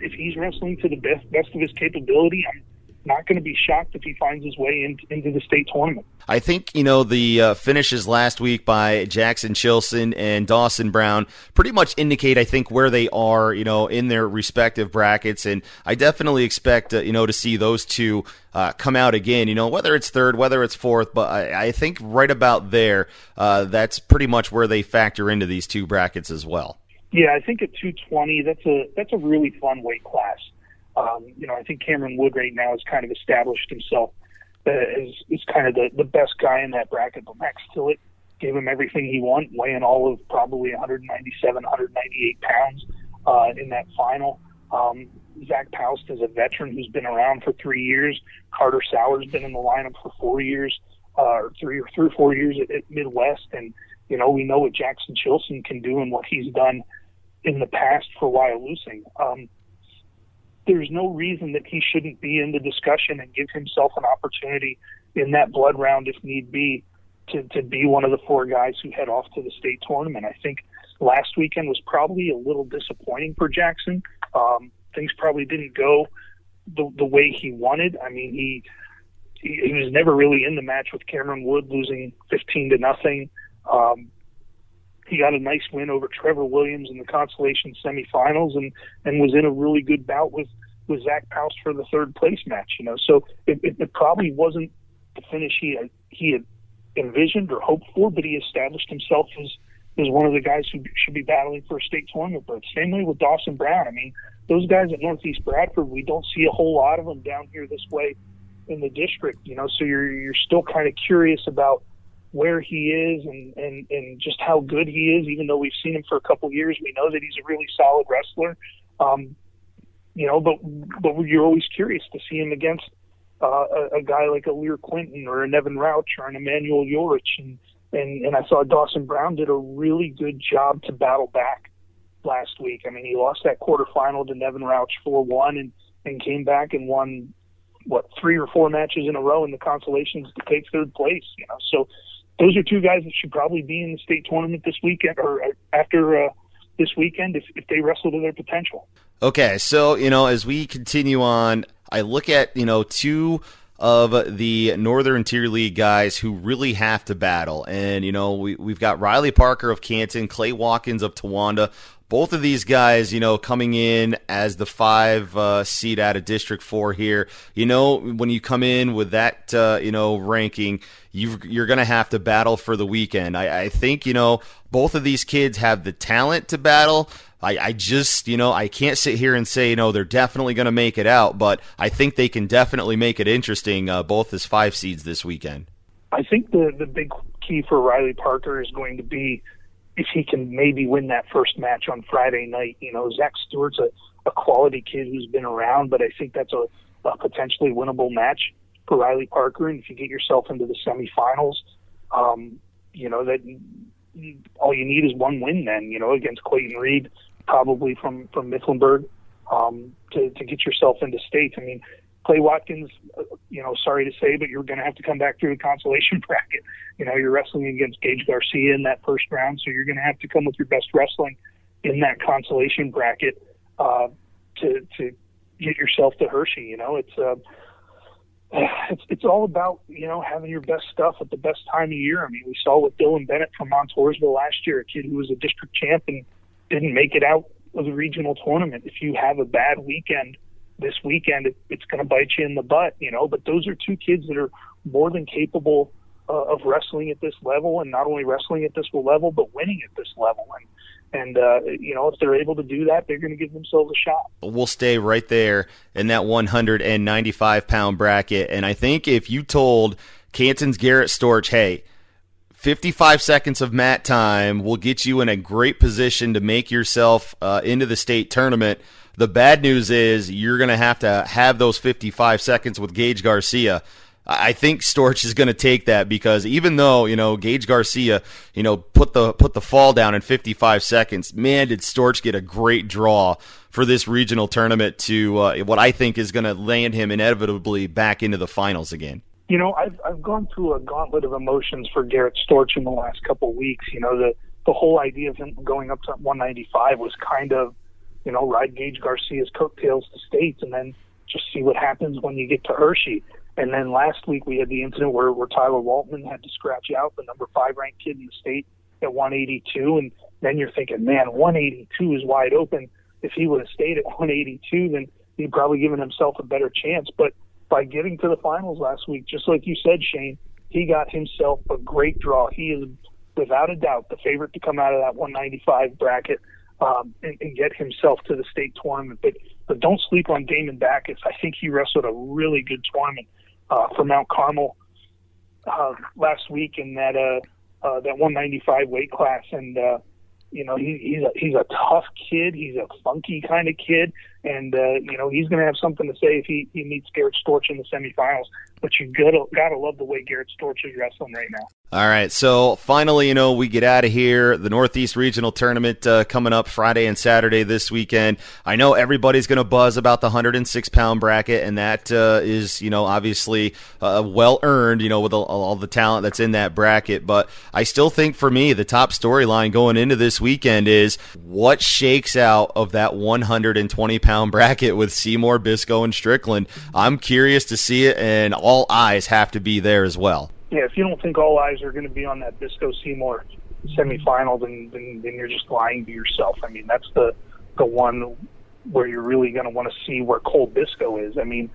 if he's wrestling to the best best of his capability, I'm not going to be shocked if he finds his way in, into the state tournament. I think you know the uh, finishes last week by Jackson Chilson and Dawson Brown pretty much indicate I think where they are you know in their respective brackets, and I definitely expect uh, you know to see those two uh, come out again. You know whether it's third, whether it's fourth, but I, I think right about there, uh, that's pretty much where they factor into these two brackets as well. Yeah, I think at 220, that's a that's a really fun weight class. Um, you know, I think Cameron Wood right now has kind of established himself as, as kind of the, the best guy in that bracket. But Max Tillett gave him everything he wanted, weighing all of probably 197, 198 pounds uh, in that final. Um, Zach Paust is a veteran who's been around for three years. Carter Sauer's been in the lineup for four years, uh, three or three or four years at, at Midwest, and you know we know what Jackson Chilson can do and what he's done in the past for Wyalusing. Um, there's no reason that he shouldn't be in the discussion and give himself an opportunity in that blood round if need be to, to be one of the four guys who head off to the state tournament. I think last weekend was probably a little disappointing for Jackson. Um, things probably didn't go the, the way he wanted. I mean, he, he he was never really in the match with Cameron Wood losing 15 to nothing. Um, he got a nice win over Trevor Williams in the consolation semifinals and and was in a really good bout with with Zach Paust for the third place match. You know, so it, it, it probably wasn't the finish he had, he had envisioned or hoped for, but he established himself as as one of the guys who should be battling for a state tournament berth. Same way with Dawson Brown. I mean, those guys at Northeast Bradford, we don't see a whole lot of them down here this way in the district. You know, so you're you're still kind of curious about where he is and, and, and just how good he is, even though we've seen him for a couple years. We know that he's a really solid wrestler. Um, you know, but but you're always curious to see him against uh, a, a guy like a Lear Quinton or a Nevin Rauch or an Emmanuel Yorich. And, and, and I saw Dawson Brown did a really good job to battle back last week. I mean, he lost that quarterfinal to Nevin Rauch 4-1 and, and came back and won, what, three or four matches in a row in the consolations to take third place, you know. So those are two guys that should probably be in the state tournament this weekend or after uh, this weekend if, if they wrestle to their potential. Okay, so you know, as we continue on, I look at you know two of the Northern Tier League guys who really have to battle, and you know we we've got Riley Parker of Canton, Clay Watkins of Towanda, both of these guys, you know, coming in as the five uh, seed out of District Four here. You know, when you come in with that, uh, you know, ranking, you are going to have to battle for the weekend. I, I, think you know both of these kids have the talent to battle. I, I just, you know, I can't sit here and say, you know, they're definitely going to make it out, but I think they can definitely make it interesting, uh, both as five seeds this weekend. I think the the big key for Riley Parker is going to be if he can maybe win that first match on Friday night. You know, Zach Stewart's a, a quality kid who's been around, but I think that's a, a potentially winnable match for Riley Parker. And if you get yourself into the semifinals, um, you know that all you need is one win. Then you know against Clayton Reed, probably from from Mifflinburg, um, to to get yourself into state. I mean, Clay Watkins, uh, you know, sorry to say, but you're going to have to come back through the consolation bracket. You know, you're wrestling against Gage Garcia in that first round, so you're going to have to come with your best wrestling in that consolation bracket uh, to to get yourself to Hershey. You know, it's uh, it's it's all about you know having your best stuff at the best time of year. I mean, we saw with Dylan Bennett from Montoursville last year, a kid who was a district champ and didn't make it out of the regional tournament. If you have a bad weekend this weekend, it, it's going to bite you in the butt, you know. But those are two kids that are more than capable uh, of wrestling at this level, and not only wrestling at this level, but winning at this level. And and uh, you know, if they're able to do that, they're going to give themselves a shot. We'll stay right there in that 195 pound bracket, and I think if you told Canton's Garrett Storch, hey. 55 seconds of mat time will get you in a great position to make yourself uh, into the state tournament. The bad news is you're going to have to have those 55 seconds with Gage Garcia. I think Storch is going to take that because even though you know Gage Garcia, you know put the put the fall down in 55 seconds, man, did Storch get a great draw for this regional tournament to uh, what I think is going to land him inevitably back into the finals again. You know, I've I've gone through a gauntlet of emotions for Garrett Storch in the last couple of weeks. You know, the the whole idea of him going up to 195 was kind of you know, ride Gage Garcia's coattails to states and then just see what happens when you get to Hershey. And then last week we had the incident where, where Tyler Waltman had to scratch out the number five ranked kid in the state at 182. And then you're thinking, man, 182 is wide open. If he would have stayed at 182, then he'd probably given himself a better chance. But by getting to the finals last week, just like you said, Shane, he got himself a great draw. He is without a doubt the favorite to come out of that 195 bracket um, and, and get himself to the state tournament. But but don't sleep on Damon Backus. I think he wrestled a really good tournament uh, for Mount Carmel uh, last week in that uh, uh, that 195 weight class, and uh, you know he, he's a he's a tough kid. He's a funky kind of kid, and uh, you know he's going to have something to say if he, he meets Garrett Storch in the semifinals. But you gotta gotta love the way Garrett Storch is wrestling right now. All right, so finally, you know, we get out of here. The Northeast Regional Tournament uh, coming up Friday and Saturday this weekend. I know everybody's going to buzz about the 106 pound bracket, and that uh, is, you know, obviously uh, well earned, you know, with all, all, the talent that's in that bracket. But I still think for me, the top storyline going into this weekend is what shakes out of that 120 pound bracket with Seymour, Biscoe, and Strickland. I'm curious to see it, and all eyes have to be there as well yeah, if you don't think all eyes are going to be on that Biscoe Seymour semifinal, then, then then you're just lying to yourself. I mean, that's the the one where you're really going to want to see where Cole Biscoe is. I mean,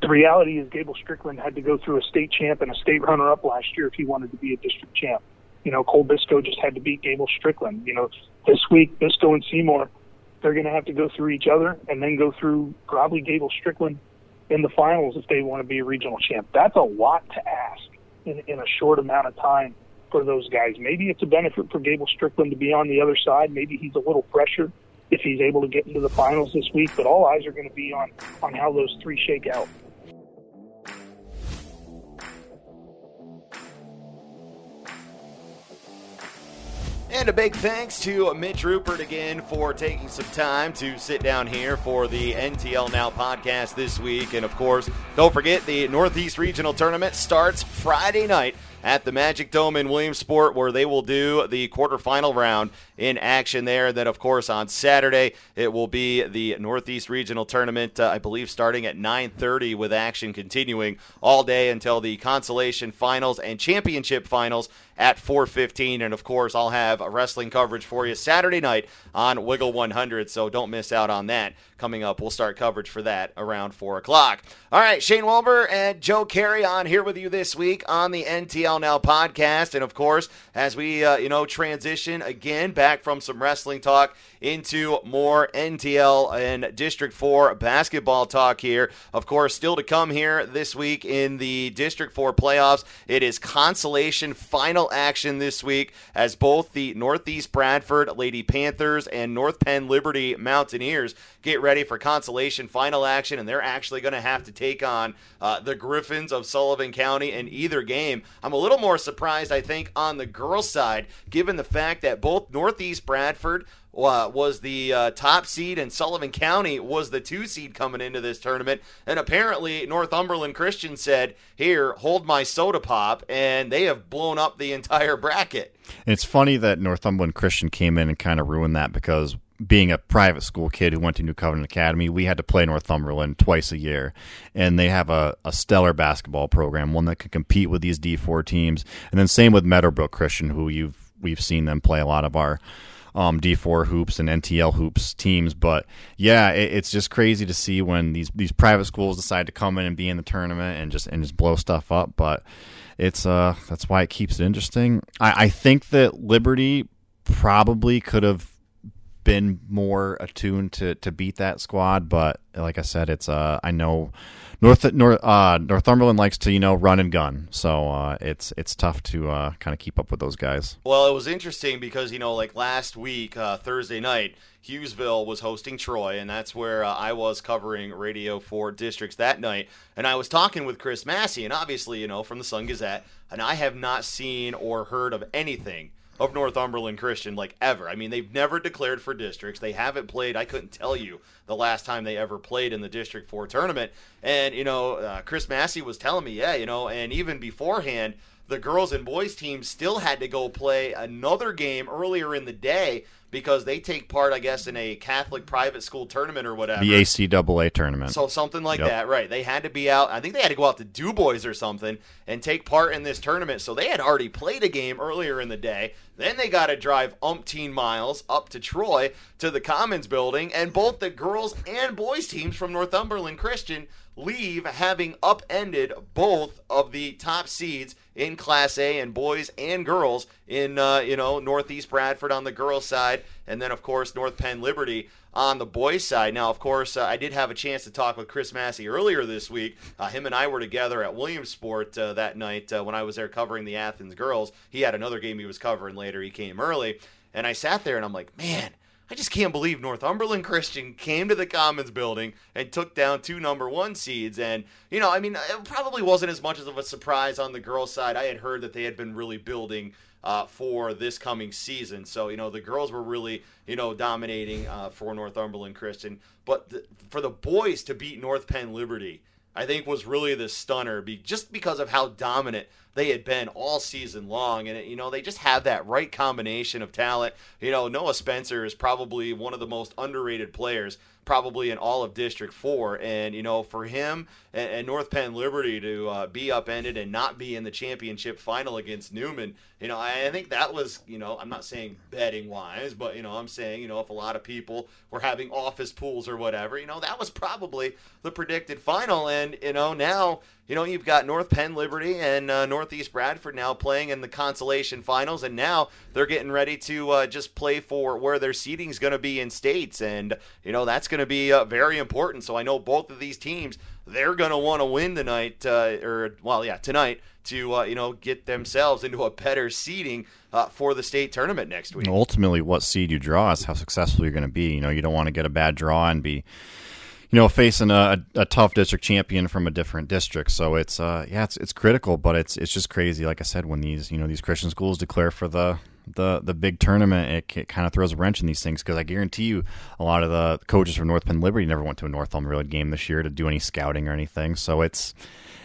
the reality is Gable Strickland had to go through a state champ and a state runner-up last year if he wanted to be a district champ. You know, Cole Biscoe just had to beat Gable Strickland. You know, this week Biscoe and Seymour, they're going to have to go through each other and then go through probably Gable Strickland in the finals if they want to be a regional champ. That's a lot to ask in, in a short amount of time for those guys. Maybe it's a benefit for Gable Strickland to be on the other side. Maybe he's a little pressured if he's able to get into the finals this week. But all eyes are going to be on on how those three shake out. And a big thanks to Mitch Rupert again for taking some time to sit down here for the NTL Now podcast this week. And of course, don't forget the Northeast Regional Tournament starts Friday night at the Magic Dome in Williamsport, where they will do the quarterfinal round in action there. And then, of course, on Saturday it will be the Northeast Regional Tournament. Uh, I believe starting at 9:30 with action continuing all day until the consolation finals and championship finals at 4:15. And of course, I'll have wrestling coverage for you Saturday night on Wiggle 100. So don't miss out on that. Coming up, we'll start coverage for that around four o'clock. All right, Shane Welber and Joe Carey on here with you this week on the NTL Now podcast, and of course, as we uh, you know transition again back from some wrestling talk into more NTL and District 4 basketball talk here. Of course, still to come here this week in the District 4 playoffs. It is consolation final action this week as both the Northeast Bradford Lady Panthers and North Penn Liberty Mountaineers get ready for consolation final action, and they're actually going to have to take on uh, the Griffins of Sullivan County in either game. I'm a little more surprised, I think, on the girls' side, given the fact that both Northeast Bradford was the uh, top seed and Sullivan County was the two seed coming into this tournament. And apparently, Northumberland Christian said, Here, hold my soda pop. And they have blown up the entire bracket. It's funny that Northumberland Christian came in and kind of ruined that because being a private school kid who went to New Covenant Academy, we had to play Northumberland twice a year. And they have a, a stellar basketball program, one that can compete with these D4 teams. And then same with Meadowbrook Christian, who you've we've seen them play a lot of our um, D4 hoops and NTL hoops teams. But yeah, it, it's just crazy to see when these these private schools decide to come in and be in the tournament and just and just blow stuff up. But it's uh that's why it keeps it interesting. I, I think that Liberty probably could have been more attuned to to beat that squad, but like I said, it's uh I know North North uh, Northumberland likes to you know run and gun, so uh, it's it's tough to uh, kind of keep up with those guys. Well, it was interesting because you know like last week uh, Thursday night, Hughesville was hosting Troy, and that's where uh, I was covering Radio for districts that night. And I was talking with Chris Massey, and obviously you know from the Sun Gazette, and I have not seen or heard of anything of Northumberland Christian like ever. I mean, they've never declared for districts. They haven't played. I couldn't tell you the last time they ever played in the District 4 tournament. And, you know, uh, Chris Massey was telling me, yeah, you know, and even beforehand, the girls and boys teams still had to go play another game earlier in the day because they take part, I guess, in a Catholic private school tournament or whatever. The ACAA tournament. So something like Yep. that, right? They had to be out. I think they had to go out to Du Bois or something and take part in this tournament. So they had already played a game earlier in the day. Then they got to drive umpteen miles up to Troy to the Commons building, and both the girls and boys teams from Northumberland Christian leave having upended both of the top seeds in Class A and boys and girls in uh, you know Northeast Bradford on the girls side, and then of course North Penn Liberty on the boys side. Now, of course, uh, I did have a chance to talk with Chris Massey earlier this week. Uh, him and I were together at Williamsport uh, that night uh, when I was there covering the Athens girls. He had another game he was covering later. He came early, and I sat there and I'm like, man. I just can't believe Northumberland Christian came to the Commons building and took down two number one seeds. And, you know, I mean, it probably wasn't as much of a surprise on the girls' side. I had heard that they had been really building uh, for this coming season. So, you know, the girls were really, you know, dominating uh, for Northumberland Christian. But for the boys to beat North Penn Liberty, I think was really the stunner, be, just because of how dominant they had been all season long. And, you know, they just have that right combination of talent. You know, Noah Spencer is probably one of the most underrated players probably in all of District 4. And, you know, for him and, and North Penn Liberty to uh, be upended and not be in the championship final against Newman, you know, I, I think that was, you know, I'm not saying betting wise, but, you know, I'm saying, you know, if a lot of people were having office pools or whatever, you know, that was probably the predicted final. And, you know, now, you know, you've got North Penn Liberty and uh, Northeast Bradford now playing in the consolation finals, and now they're getting ready to uh, just play for where their seating is going to be in states, and you know that's going to be uh, very important. So I know both of these teams they're going to want to win tonight, uh, or well, yeah, tonight to uh, you know get themselves into a better seating uh, for the state tournament next week. ultimately what seed you draw is how successful you're going to be. You know, you don't want to get a bad draw and be, you know, facing a, a tough district champion from a different district. So it's uh yeah, it's it's critical, but it's it's just crazy. Like I said, when these you know these Christian schools declare for the the the big tournament, it, it kind of throws a wrench in these things because I guarantee you, a lot of the coaches from North Penn Liberty never went to a Northumberland game this year to do any scouting or anything. So it's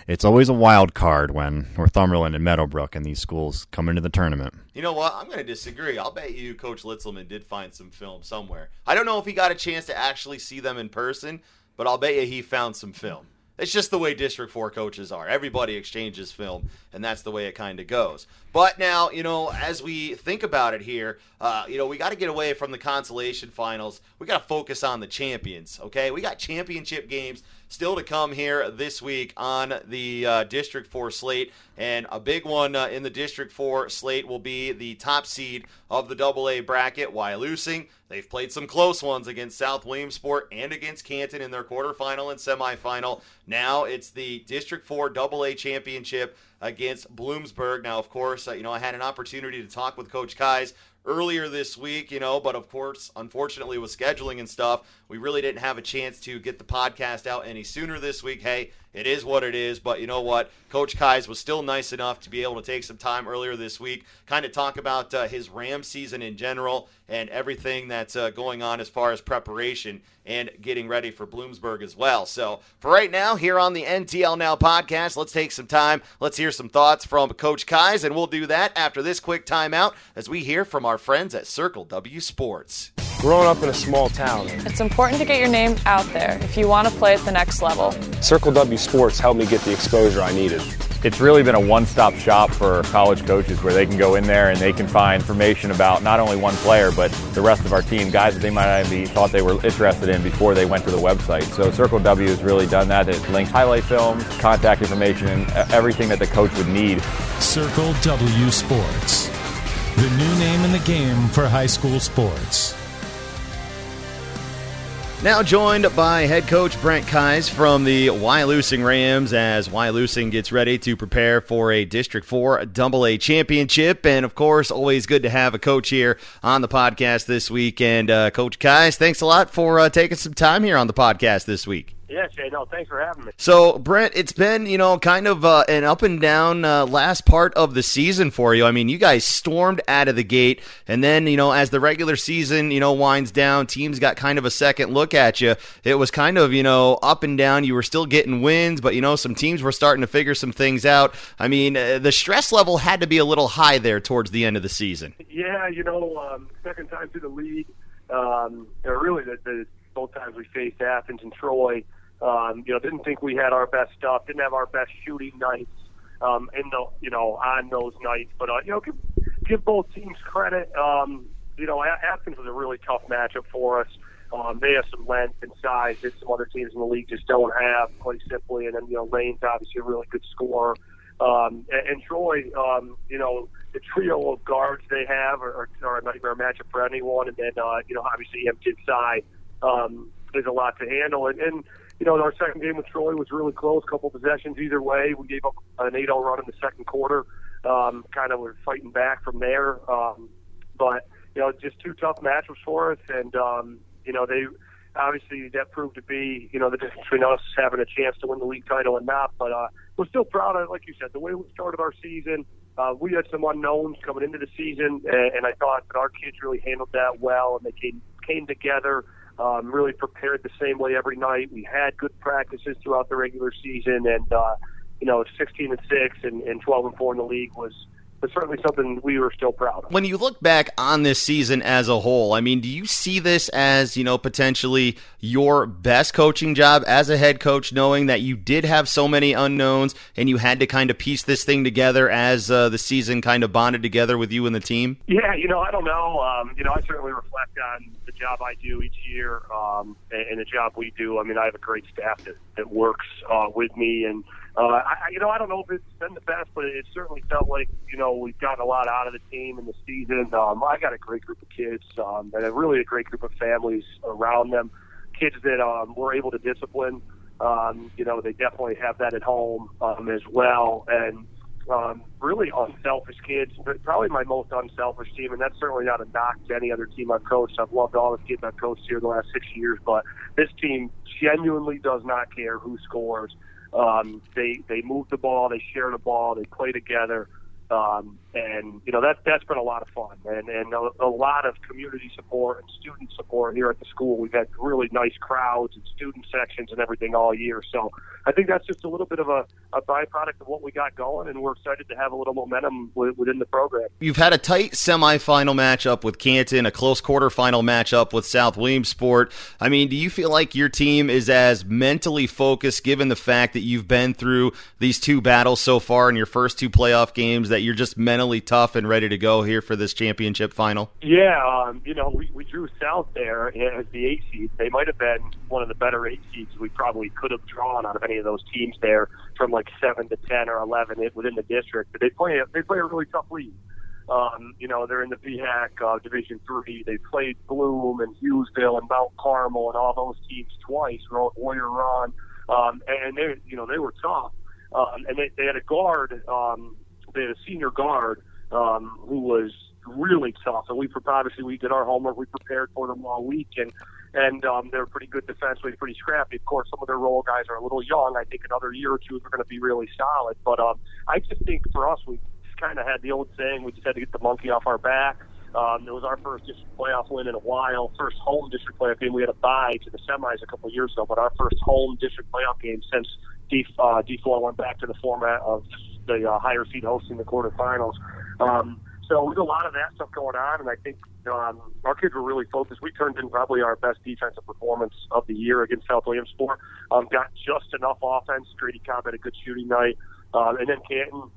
it's always a wild card when Northumberland and Meadowbrook and these schools come into the tournament. You know what? I'm going to disagree. I'll bet you Coach Litzelman did find some film somewhere. I don't know if he got a chance to actually see them in person, but I'll bet you he found some film. It's just the way District 4 coaches are. Everybody exchanges film, and that's the way it kind of goes. But now, you know, as we think about it here, uh, you know, we got to get away from the consolation finals. We got to focus on the champions, okay? We got championship games still to come here this week on the uh, District 4 slate. And a big one uh, in the District 4 slate will be the top seed of the AA bracket, Wyalusing. They've played some close ones against South Williamsport and against Canton in their quarterfinal and semifinal. Now it's the District 4 AA championship against Bloomsburg. Now, of course, uh, you know, I had an opportunity to talk with Coach Kais earlier this week, you know, but of course, unfortunately, with scheduling and stuff, we really didn't have a chance to get the podcast out any sooner this week. Hey, it is what it is, but you know what? Coach Kais was still nice enough to be able to take some time earlier this week, kind of talk about uh, his Ram season in general and everything that's uh, going on as far as preparation and getting ready for Bloomsburg as well. So, for right now, here on the NTL Now podcast, let's take some time. Let's hear some thoughts from Coach Kais, and we'll do that after this quick timeout as we hear from our friends at Circle W Sports. Growing up in a small town, It's important to get your name out there if you want to play at the next level. Circle W Sports helped me get the exposure I needed. It's really been a one-stop shop for college coaches where they can go in there and they can find information about not only one player but the rest of our team, guys that they might not even be thought they were interested in before they went to the website. So Circle W has really done that. It links highlight films, contact information, and everything that the coach would need. Circle W Sports, the new name in the game for high school sports. Now joined by head coach Brent Kais from the Wyalusing Rams as Wyalusing gets ready to prepare for a District 4 Double A championship. And of course, always good to have a coach here on the podcast this week. And uh, Coach Kais, thanks a lot for uh, taking some time here on the podcast this week. Yeah, Shay, no, thanks for having me. So, Brent, it's been, you know, kind of uh, an up and down uh, last part of the season for you. I mean, you guys stormed out of the gate, and then, you know, as the regular season, you know, winds down, teams got kind of a second look at you. It was kind of, you know, up and down. You were still getting wins, but, you know, some teams were starting to figure some things out. I mean, uh, the stress level had to be a little high there towards the end of the season. Yeah, you know, um, second time through the league, um, really the, the both times we faced Athens and Troy. Um, you know, didn't think we had our best stuff, didn't have our best shooting nights um, in the you know on those nights. But uh, you know, give, give both teams credit. Um, you know, Athens was a really tough matchup for us. Um, they have some length and size that some other teams in the league just don't have, quite simply. And then you know, Lane's obviously a really good scorer. Um, and, and Troy, um, you know, the trio of guards they have are, are, a nightmare matchup for anyone. And then, uh, you know, obviously Empty side um, is a lot to handle. And, and you know, our second game with Troy was really close, couple possessions either way. We gave up an 8-0 run in the second quarter. Um, kind of were fighting back from there. Um, but, you know, just two tough matchups for us. And, um, you know, they obviously that proved to be, you know, the difference between us having a chance to win the league title and not. But uh, we're still proud of, like you said, the way we started our season. Uh, we had some unknowns coming into the season, and, and I thought that our kids really handled that well, and they came came together um, really prepared the same way every night. We had good practices throughout the regular season, and uh, you know, 16 and six and, and 12 and four in the league was but certainly something we were still proud of. When you look back on this season as a whole, I mean, do you see this as, you know, potentially your best coaching job as a head coach, knowing that you did have so many unknowns and you had to kind of piece this thing together as uh, the season kind of bonded together with you and the team? Yeah, you know, I don't know. Um, you know, I certainly reflect on the job I do each year um, and, and the job we do. I mean, I have a great staff that, that works uh, with me and uh, I, you know, I don't know if it's been the best, but it certainly felt like you know we've gotten a lot out of the team in the season. Um, I got a great group of kids um, and a really a great group of families around them. Kids that um, we're able to discipline. Um, you know, they definitely have that at home um, as well, and um, really unselfish kids. But probably my most unselfish team, and that's certainly not a knock to any other team I've coached. I've loved all the kids I've coached here the last six years, but this team genuinely does not care who scores. Um, they they move the ball, they share the ball, they play together. Um, and you know that that's been a lot of fun, and and a, a lot of community support and student support here at the school. We've had really nice crowds and student sections and everything all year. So I think that's just a little bit of a, a byproduct of what we got going, and we're excited to have a little momentum within the program. You've had a tight semifinal matchup with Canton, a close quarterfinal matchup with South Williamsport. I mean, do you feel like your team is as mentally focused, given the fact that you've been through these two battles so far in your first two playoff games, that you're just mentally mentally tough and ready to go here for this championship final? Yeah, um, you know, we, we drew South there as the eight seed. They might have been one of the better eight seeds we probably could have drawn out of any of those teams there from like seven to ten or eleven within the district. But they play they play a really tough league. Um, you know, they're in the VHAC uh, Division Three. They played Bloom and Hughesville and Mount Carmel and all those teams twice. Warrior Run, um, and they, you know, they were tough. Um, and they, they had a guard um, they had a senior guard um, who was really tough, and we obviously we did our homework. We prepared for them all week, and and um, they're pretty good defensively, pretty scrappy. Of course, some of their role guys are a little young. I think another year or two they're going to be really solid. But um, I just think for us, we kind of had the old saying: we just had to get the monkey off our back. Um, it was our first district playoff win in a while. First home district playoff game. We had a bye to the semis a couple of years ago, but our first home district playoff game since D uh, D4 went back to the format of the uh, higher seed hosting the quarterfinals. Um, so we a lot of that stuff going on, and I think um, our kids were really focused. We turned in probably our best defensive performance of the year against South Williamsport. Um, got just enough offense. Grady Cobb had a good shooting night, um, and then Canton.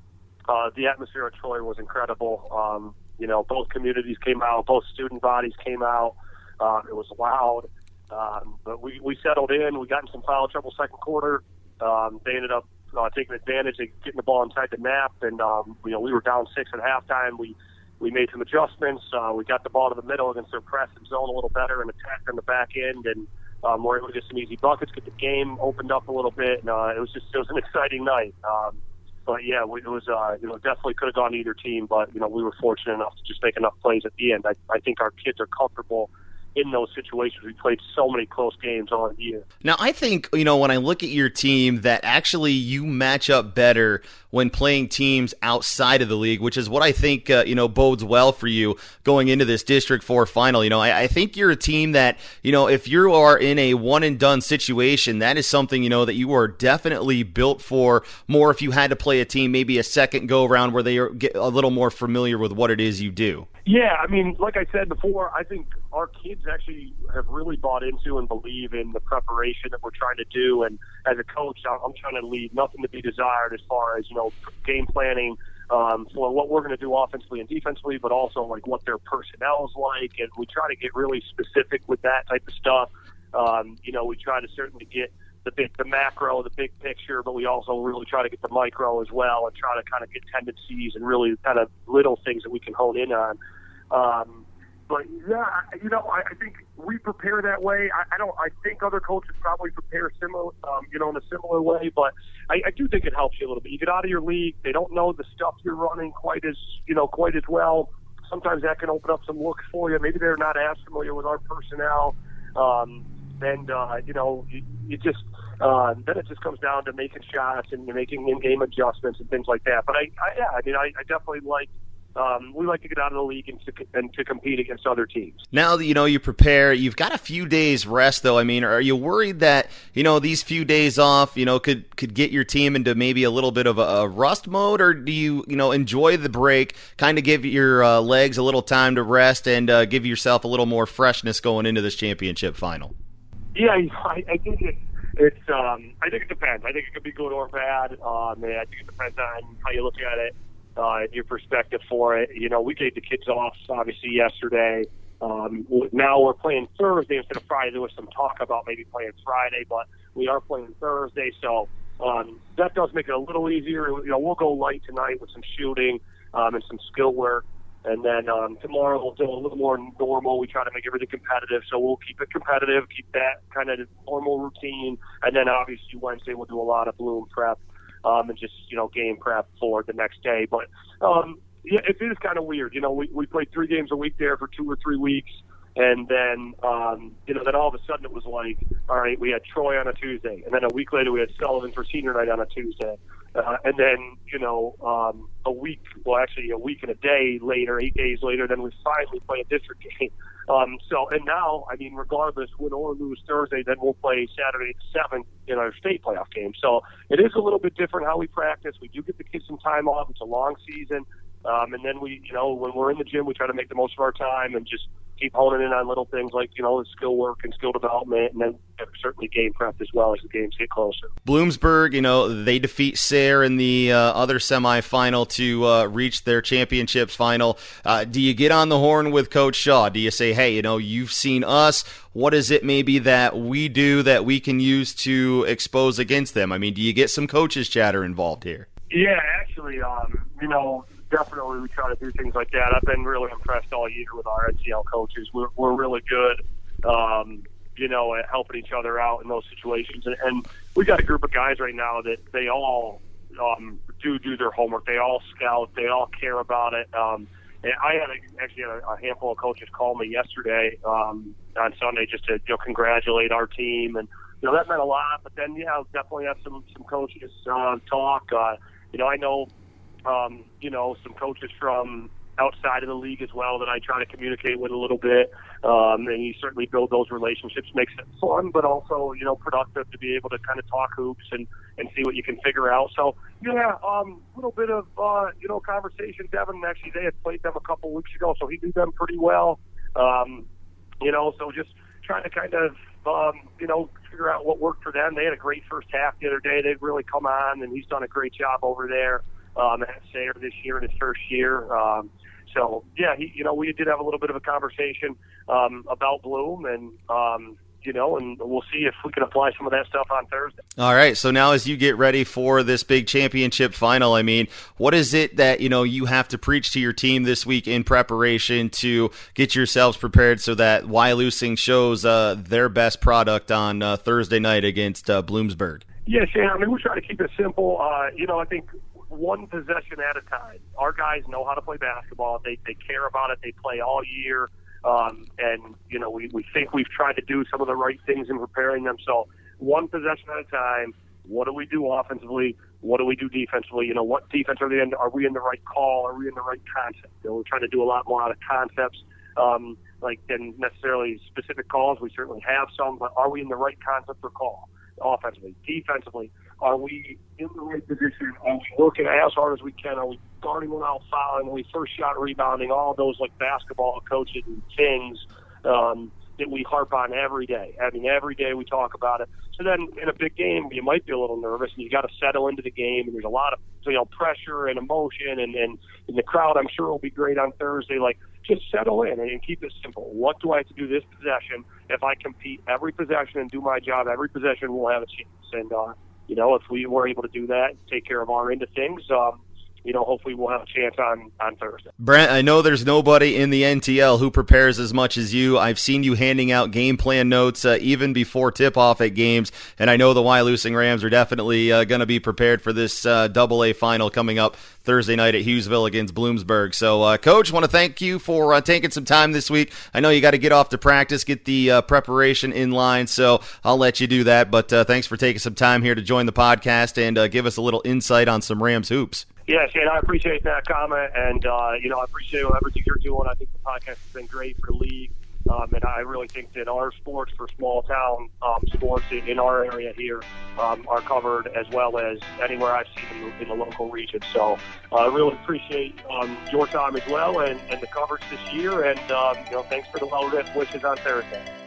Uh, the atmosphere at Troy was incredible. Um, you know, both communities came out, both student bodies came out. Uh, it was loud, um, but we we settled in. We got in some foul trouble second quarter. Um, they ended up uh, taking advantage of getting the ball inside the nap, and um, you know we were down six at halftime. We we made some adjustments. Uh, we got the ball to the middle against their press and zone a little better, and attacked on the back end, and um, we're able to get some easy buckets, get the game opened up a little bit, and uh, it was just it was an exciting night. Um, but yeah, we, it was uh, you know definitely could have gone either team, but you know we were fortunate enough to just make enough plays at the end. I, I think our kids are comfortable in those situations. We played so many close games all year. Now, I think, you know, when I look at your team, that actually you match up better when playing teams outside of the league, which is what I think, uh, you know, bodes well for you going into this District 4 final. You know, I, I think you're a team that, you know, if you are in a one and done situation, that is something, you know, that you are definitely built for more if you had to play a team maybe a second go around where they are get a little more familiar with what it is you do. Yeah, I mean, like I said before, I think our kids actually have really bought into and believe in the preparation that we're trying to do. And as a coach, I'm trying to leave nothing to be desired as far as you know game planning um, for what we're going to do offensively and defensively, but also like what their personnel is like. And we try to get really specific with that type of stuff. Um, you know, we try to certainly get the big, the macro, the big picture, but we also really try to get the micro as well, and try to kind of get tendencies and really kind of little things that we can hone in on. Um, but yeah, you know, I, I think we prepare that way. I, I don't. I think other coaches probably prepare similar, um, you know, in a similar way. But I, I do think it helps you a little bit. You get out of your league; they don't know the stuff you're running quite as you know, quite as well. Sometimes that can open up some looks for you. Maybe they're not as familiar with our personnel, um, and uh, you know, you, you just uh, then it just comes down to making shots and making in-game adjustments and things like that. But I, I yeah, I mean, I, I definitely like um, we like to get out of the league and to, and to compete against other teams. Now that you know you prepare, you've got a few days rest though. I mean, are you worried that you know these few days off, you know, could could get your team into maybe a little bit of a, a rust mode, or do you you know enjoy the break, kind of give your uh, legs a little time to rest and uh, give yourself a little more freshness going into this championship final? Yeah, I, I think it, it's. Um, I think it depends. I think it could be good or bad. Um, I think it depends on how you look at it uh, your perspective for it. You know, we gave the kids off obviously yesterday. Um, now we're playing Thursday instead of Friday. There was some talk about maybe playing Friday, but we are playing Thursday, so um, that does make it a little easier. You know, we'll go light tonight with some shooting um, and some skill work. And then um, tomorrow we'll do a little more normal. We try to make everything competitive, so we'll keep it competitive, keep that kind of normal routine. And then obviously Wednesday we'll do a lot of bloom prep um, and just you know game prep for the next day. But um, yeah, it is kind of weird. You know, we we played three games a week there for two or three weeks, and then um, you know, then all of a sudden it was like, all right, we had Troy on a Tuesday, and then a week later we had Sullivan for senior night on a Tuesday. Uh, and then, you know, um, a week, well, actually a week and a day later, eight days later, then we finally play a district game. Um, so, and now, I mean, regardless, win or lose Thursday, then we'll play Saturday at 7 in our state playoff game. So it is a little bit different how we practice. We do get the kids some time off. It's a long season. Um, and then we, you know, when we're in the gym, we try to make the most of our time and just keep honing in on little things like, you know, skill work and skill development, and then certainly game prep as well as the games get closer. Bloomsburg, you know, they defeat Sayre in the uh, other semifinal to uh, reach their championship final. Uh, do you get on the horn with Coach Shaw? Do you say, hey, you know, you've seen us. What is it maybe that we do that we can use to expose against them? I mean, do you get some coaches chatter involved here? Yeah, actually, um, you know, definitely we try to do things like that. I've been really impressed all year with our NTL coaches. We're we're really good, um, you know, at helping each other out in those situations. And, and we got a group of guys right now that they all um, do do their homework. They all scout. They all care about it. Um, and I had a, actually had a, a handful of coaches call me yesterday um, on Sunday just to you know congratulate our team and. You know that meant a lot, but then yeah, definitely have some some coaches uh, talk. Uh, you know, I know um, you know, some coaches from outside of the league as well that I try to communicate with a little bit. Um, and you certainly build those relationships, makes it fun, but also, you know, productive to be able to kind of talk hoops and, and see what you can figure out. So, yeah, a um, little bit of, uh, you know, conversation. Devin, actually, they had played them a couple weeks ago, so he knew them pretty well. Um, you know, so just trying to kind of, um, you know, figure out what worked for them. They had a great first half the other day. They've really come on, and he's done a great job over there um, at Sayre this year in his first year. Um, so yeah, he, you know, we did have a little bit of a conversation um, about Bloom, and um, you know, and we'll see if we can apply some of that stuff on Thursday. All right. So now, as you get ready for this big championship final, I mean, what is it that you know you have to preach to your team this week in preparation to get yourselves prepared so that Wyalusing shows uh, their best product on uh, Thursday night against uh, Bloomsburg? Yeah, Shane. I mean, we try to keep it simple. Uh, you know, I think one possession at a time. Our guys know how to play basketball. They they care about it. They play all year. Um, and, you know, we, we think we've tried to do some of the right things in preparing them. So one possession at a time. What do we do offensively? What do we do defensively? You know, what defense are they in? Are we in the right call? Are we in the right concept? You know, we're trying to do a lot more out of concepts, um, like than necessarily specific calls. We certainly have some, but are we in the right concept or call? Offensively, defensively, are we in the right position? Are we working as hard as we can? Are we guarding without fouling? Are we first shot rebounding? All those like basketball coaching things um, that we harp on every day. I mean, every day we talk about it. So then, in a big game, you might be a little nervous, and you got to settle into the game. And there's a lot of you know pressure and emotion, and and, and the crowd, I'm sure, will be great on Thursday. Like, just settle in and keep it simple. What do I have to do this possession? If I compete every possession and do my job every possession, we'll have a chance. And uh, you know, if we were able to do that, and take care of our end of things, um, you know, hopefully we'll have a chance on, on Thursday. Brent, I know there's nobody in the NTL who prepares as much as you. I've seen you handing out game plan notes uh, even before tip off at games, and I know the Wyalusing Rams are definitely uh, going to be prepared for this uh, Double A final coming up Thursday night at Hughesville against Bloomsburg. So, uh, Coach, want to thank you for uh, taking some time this week. I know you got to get off to practice, get the preparation in line, so I'll let you do that. But thanks for taking some time here to join the podcast and give us a little insight on some Rams hoops. Yes, and I appreciate that comment, and uh, you know I appreciate everything you're doing. I think the podcast has been great for the league, um, and I really think that our sports for small town um, sports in in, our area here um, are covered as well as anywhere I've seen in the, in the local region. So uh, I really appreciate um, your time as well and, and the coverage this year, and um, you know thanks for the well wishes on Thursday.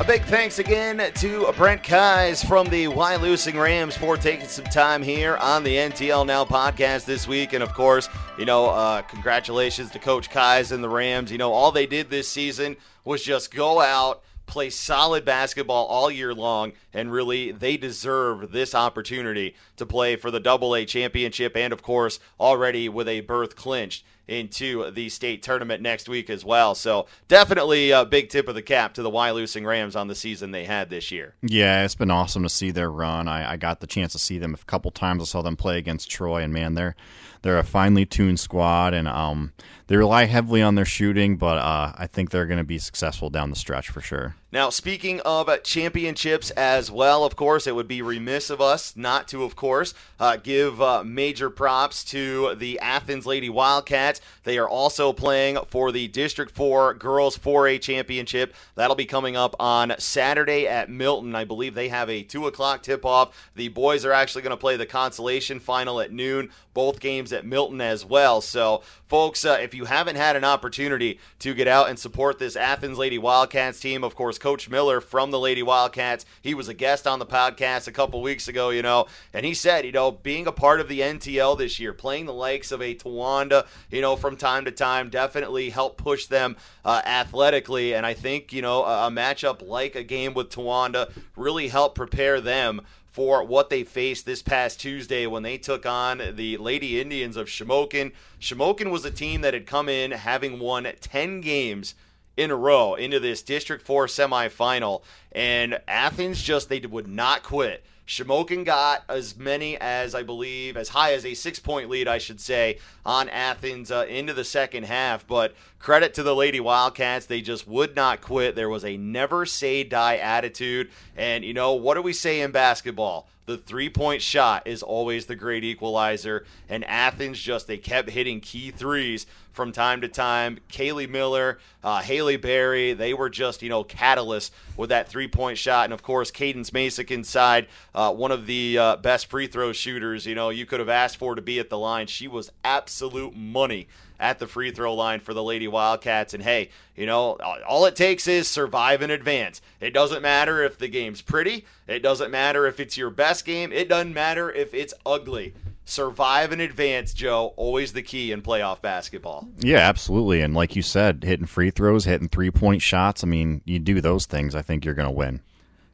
A big thanks again to Brent Kais from the Wyalusing Rams for taking some time here on the NTL Now podcast this week. And of course, you know, uh, congratulations to Coach Kais and the Rams. You know, all they did this season was just go out play solid basketball all year long, and really they deserve this opportunity to play for the Double A championship, and of course, already with a berth clinched into the state tournament next week as well. So definitely a big tip of the cap to the Wyalusing Rams on the season they had this year. Yeah, it's been awesome to see their run. I, I got the chance to see them a couple times. I saw them play against Troy, and man, they're they're a finely tuned squad, and um, they rely heavily on their shooting, but uh, I think they're going to be successful down the stretch for sure. Now, speaking of championships as well, of course, it would be remiss of us not to, of course, uh, give uh, major props to the Athens Lady Wildcats. They are also playing for the District 4 Girls 4A Championship. That'll be coming up on Saturday at Milton. I believe they have a 2 o'clock tip off. The boys are actually going to play the consolation final at noon, both games at Milton as well. So, folks, uh, if you haven't had an opportunity to get out and support this Athens Lady Wildcats team, of course, Coach Miller from the Lady Wildcats. He was a guest on the podcast a couple weeks ago, you know, and he said, you know, being a part of the NTL this year, playing the likes of a Towanda, you know, from time to time, definitely helped push them uh, athletically. And I think, you know, a, a matchup like a game with Towanda really helped prepare them for what they faced this past Tuesday when they took on the Lady Indians of Shamokin. Shamokin was a team that had come in having won 10 games in a row into this District 4 semifinal. And Athens just, they would not quit. Shamokin got as many as I believe, as high as a six point lead, I should say, on Athens uh, into the second half. But credit to the Lady Wildcats. They just would not quit. There was a never say die attitude. And, you know, what do we say in basketball? The three point shot is always the great equalizer. And Athens just, they kept hitting key threes from time to time. Kaylee Miller, uh, Haley Berry, they were just, you know, catalysts with that three point shot. And of course, Cadence Masick inside, uh, one of the uh, best free throw shooters, you know, you could have asked for to be at the line. She was absolute money at the free throw line for the Lady Wildcats. And hey, you know, all it takes is survive in advance. It doesn't matter if the game's pretty, it doesn't matter if it's your best game, it doesn't matter if it's ugly survive in advance, Joe. Always the key in playoff basketball. Yeah, absolutely. And like you said, hitting free throws, hitting three point shots. I mean, you do those things, I think you're going to win.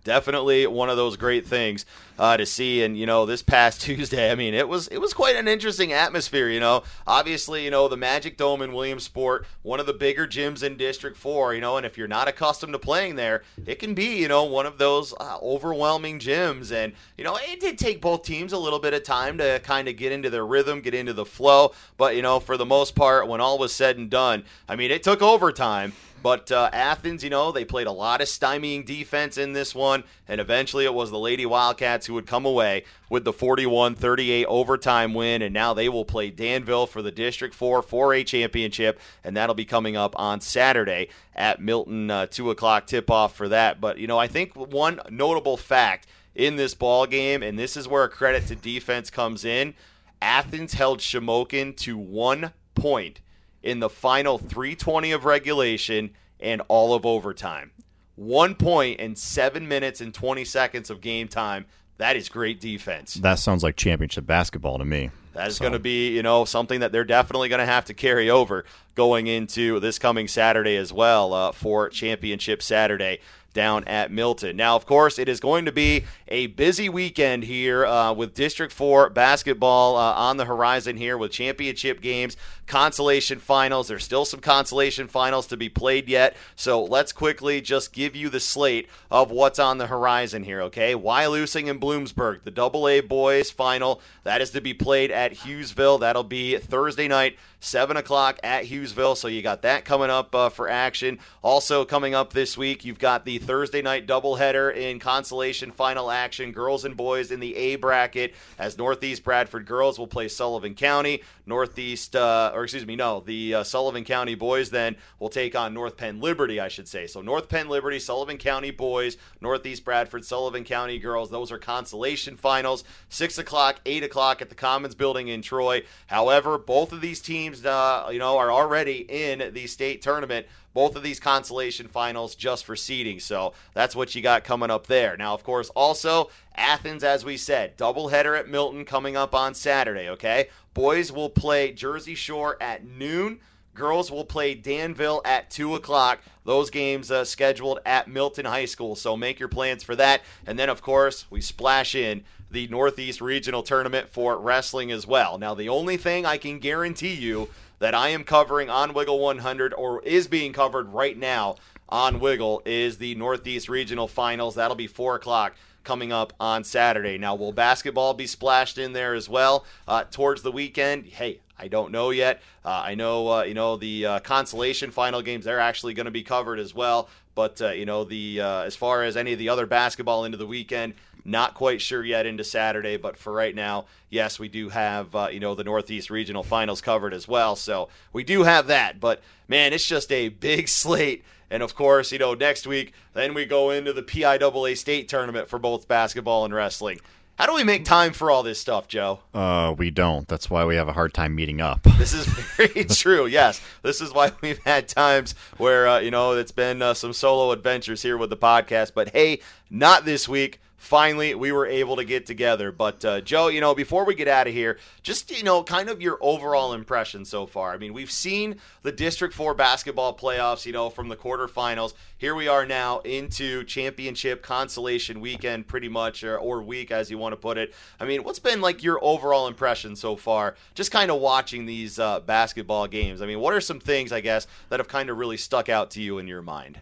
definitely one of those great things uh, to see. And you know, this past Tuesday, I mean, it was it was quite an interesting atmosphere. You know, obviously, you know the Magic Dome in Williamsport, one of the bigger gyms in District Four. You know, and if you're not accustomed to playing there, it can be you know one of those uh, overwhelming gyms. And you know, it did take both teams a little bit of time to kind of get into their rhythm, get into the flow. But you know, for the most part, when all was said and done, I mean, it took overtime. But uh, Athens, you know, they played a lot of stymieing defense in this one, and eventually it was the Lady Wildcats who would come away with the 41 38 overtime win, and now they will play Danville for the District 4 4A championship, and that'll be coming up on Saturday at Milton, uh, 2 o'clock tip off for that. But, you know, I think one notable fact in this ball game, and this is where a credit to defense comes in Athens held Shamokin to one point in the final 320 of regulation and all of overtime. One point in seven minutes and 20 seconds of game time. That is great defense. That sounds like championship basketball to me. That is so. going to be, you know, something that they're definitely going to have to carry over going into this coming Saturday as well uh, for Championship Saturday down at Milton. Now, of course, it is going to be a busy weekend here uh, with District 4 basketball uh, on the horizon here with championship games, consolation finals. There's still some consolation finals to be played yet. So let's quickly just give you the slate of what's on the horizon here, okay? Wyalusing and Bloomsburg, the double A boys final. That is to be played at Hughesville. That'll be Thursday night. 7 o'clock at Hughesville. So you got that coming up uh, for action. Also, coming up this week, you've got the Thursday night doubleheader in consolation final action. Girls and boys in the A bracket as Northeast Bradford girls will play Sullivan County. Northeast, uh, or excuse me, no, the uh, Sullivan County boys then will take on North Penn Liberty, I should say. So North Penn Liberty, Sullivan County boys, Northeast Bradford, Sullivan County girls. Those are consolation finals. 6 o'clock, 8 o'clock at the Commons Building in Troy. However, both of these teams, uh, you know, are already in the state tournament both of these consolation finals just for seeding. So that's what you got coming up there. Now, of course, also Athens, as we said, doubleheader at Milton coming up on Saturday, okay? Boys will play Jersey Shore at noon. Girls will play Danville at 2 o'clock. Those games uh, scheduled at Milton High School. So make your plans for that. And then, of course, we splash in the Northeast Regional Tournament for wrestling as well. Now, the only thing I can guarantee you that I am covering on Wiggle 100 or is being covered right now on Wiggle is the Northeast Regional Finals. That'll be 4 o'clock coming up on Saturday. Now, will basketball be splashed in there as well uh, towards the weekend? Hey, I don't know yet. Uh, I know, uh, you know, the uh, consolation final games they're actually going to be covered as well. But uh, you know, the uh, as far as any of the other basketball into the weekend, not quite sure yet into Saturday, but for right now, yes, we do have uh, you know the Northeast Regional Finals covered as well. So we do have that. But man, it's just a big slate. And of course, you know, next week, then we go into the PIAA state tournament for both basketball and wrestling. How do we make time for all this stuff, Joe? Uh, we don't. That's why we have a hard time meeting up. This is very true. Yes, this is why we've had times where uh, you know it's been uh, some solo adventures here with the podcast. But hey, not this week finally we were able to get together. But uh, Joe, you know, before we get out of here, just you know, kind of your overall impression so far. I mean, we've seen the District Four basketball playoffs, you know, from the quarterfinals. Here we are now into championship consolation weekend, pretty much, or, or week as you want to put it. I mean, what's been like your overall impression so far? Just kind of watching these uh, basketball games. I mean, what are some things I guess that have kind of really stuck out to you in your mind?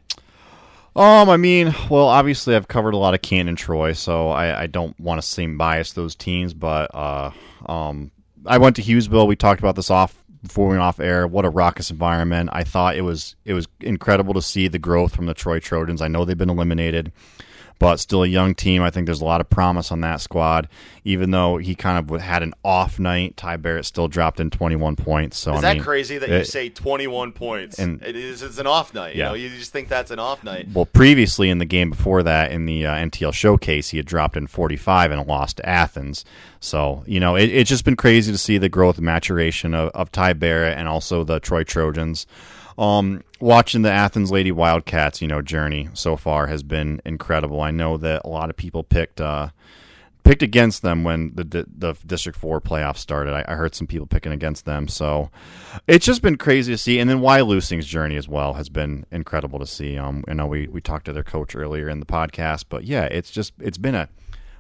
Um, I mean, well, obviously I've covered a lot of Canton Troy, so I, I don't want to seem biased those teams, but uh, um, I went to Hughesville. We talked about this off before we went off air. What a raucous environment! I thought it was it was incredible to see the growth from the Troy Trojans. I know they've been eliminated, but still a young team. I think there's a lot of promise on that squad. Even though he kind of had an off night, Ty Barrett still dropped in 21 points. So is I that mean, crazy that it, you say 21 points? And it is it's an off night. Yeah. You know, you just think that's an off night. Well, previously in the game before that, in the uh, NTL showcase, he had dropped in 45 and lost to Athens. So you know, it, it's just been crazy to see the growth and maturation of, of Ty Barrett and also the Troy Trojans. Um, watching the Athens Lady Wildcats, you know, journey so far has been incredible. I know that a lot of people picked uh, picked against them when the the District Four playoffs started. I, I, heard some people picking against them, so it's just been crazy to see. And then why Wyalusing's journey as well has been incredible to see. Um, I know we we talked to their coach earlier in the podcast, but yeah, it's just it's been a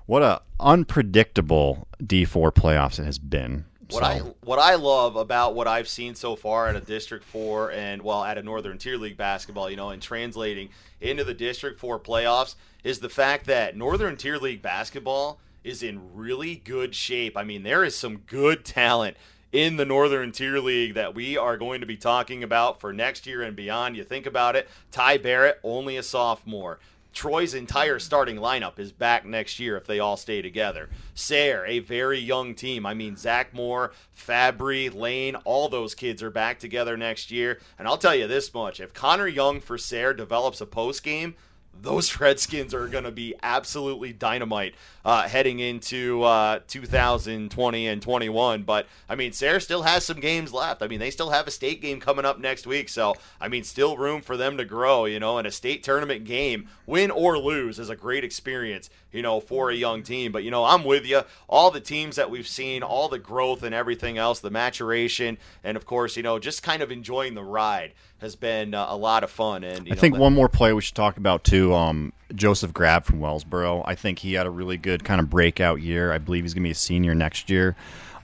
what a unpredictable D four playoffs it has been. What so. I what I love about what I've seen so far at a District Four and well at a Northern Tier League basketball, you know, and translating into the District Four playoffs is the fact that Northern Tier League basketball is in really good shape. I mean, there is some good talent in the Northern Tier League that we are going to be talking about for next year and beyond. You think about it, Ty Barrett, only a sophomore. Troy's entire starting lineup is back next year if they all stay together. Sayre, a very young team. I mean, Zach Moore, Fabry, Lane, all those kids are back together next year. And I'll tell you this much if Connor Young for Sayre develops a post game, those Redskins are going to be absolutely dynamite uh, heading into uh, 2020 and 21. But I mean, Sayre still has some games left. I mean, they still have a state game coming up next week. So I mean, still room for them to grow. You know, and a state tournament game, win or lose, is a great experience. You know, for a young team. But you know, I'm with you. All the teams that we've seen, all the growth and everything else, the maturation, and of course, you know, just kind of enjoying the ride has been uh, a lot of fun. And I know, think one more player we should talk about too. Um, Joseph Grab from Wellsboro. I think he had a really good kind of breakout year. I believe he's going to be a senior next year.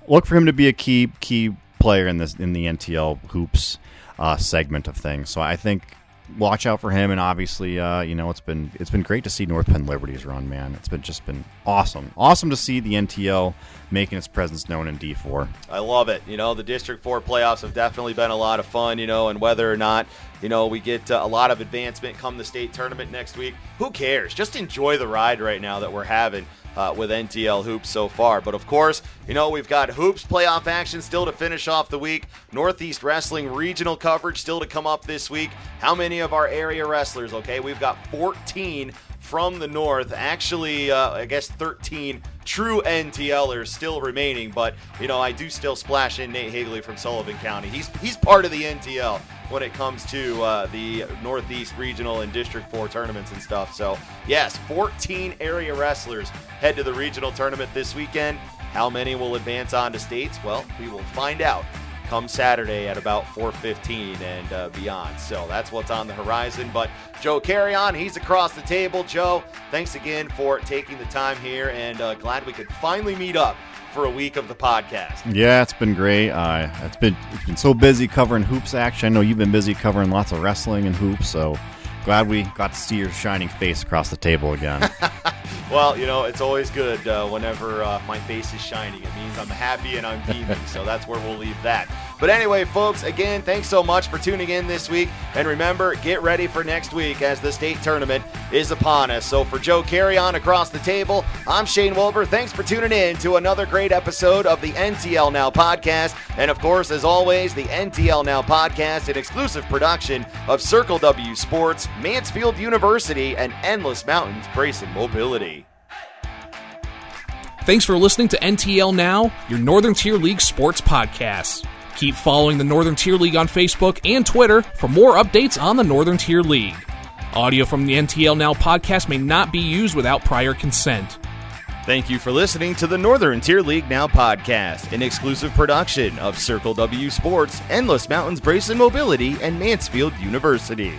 Look for him to be a key key player in this in the NTL hoops uh, segment of things. So I think watch out for him. And obviously, uh, you know, it's been it's been great to see North Penn Liberty's run, man. It's been just been awesome, awesome to see the NTL making its presence known in D4. I love it. You know, the District Four playoffs have definitely been a lot of fun. You know, and whether or not you know we get uh, a lot of advancement come the state tournament next week, who cares? Just enjoy the ride right now that we're having uh, with NTL Hoops so far. But of course, you know, we've got Hoops playoff action still to finish off the week. Northeast Wrestling regional coverage still to come up this week. How many of our area wrestlers, okay? We've got 14 from the north. Actually, uh, I guess 13 true NTLers still remaining, but you know I do still splash in Nate Hagley from Sullivan County. He's he's part of the NTL when it comes to uh, the Northeast Regional and District 4 tournaments and stuff. So, yes, 14 area wrestlers head to the regional tournament this weekend. How many will advance on to states? Well, we will find out come Saturday at about 4:15 and uh, beyond. So that's what's on the horizon. But Joe carry on. he's across the table. Joe, thanks again for taking the time here, and uh, glad we could finally meet up for a week of the podcast. Yeah, it's been great. Uh, it's been it's been so busy covering hoops action. I know you've been busy covering lots of wrestling and hoops, so glad we got to see your shining face across the table again. well, you know, it's always good uh, whenever uh, my face is shining. It means I'm happy and I'm beaming, so that's where we'll leave that. But anyway, folks, again, thanks so much for tuning in this week. And remember, get ready for next week as the state tournament is upon us. So for Joe Carry on across the table, I'm Shane Wilbur. Thanks for tuning in to another great episode of the NTL Now podcast. And of course, as always, the NTL Now podcast, an exclusive production of Circle W Sports, Mansfield University, and Endless Mountains Brace and Mobility. Thanks for listening to NTL Now, your Northern Tier League sports podcast. Keep following the Northern Tier League on Facebook and Twitter for more updates on the Northern Tier League. Audio from the NTL Now podcast may not be used without prior consent. Thank you for listening to the Northern Tier League Now podcast, an exclusive production of Circle W Sports, Endless Mountains Brace and Mobility, and Mansfield University.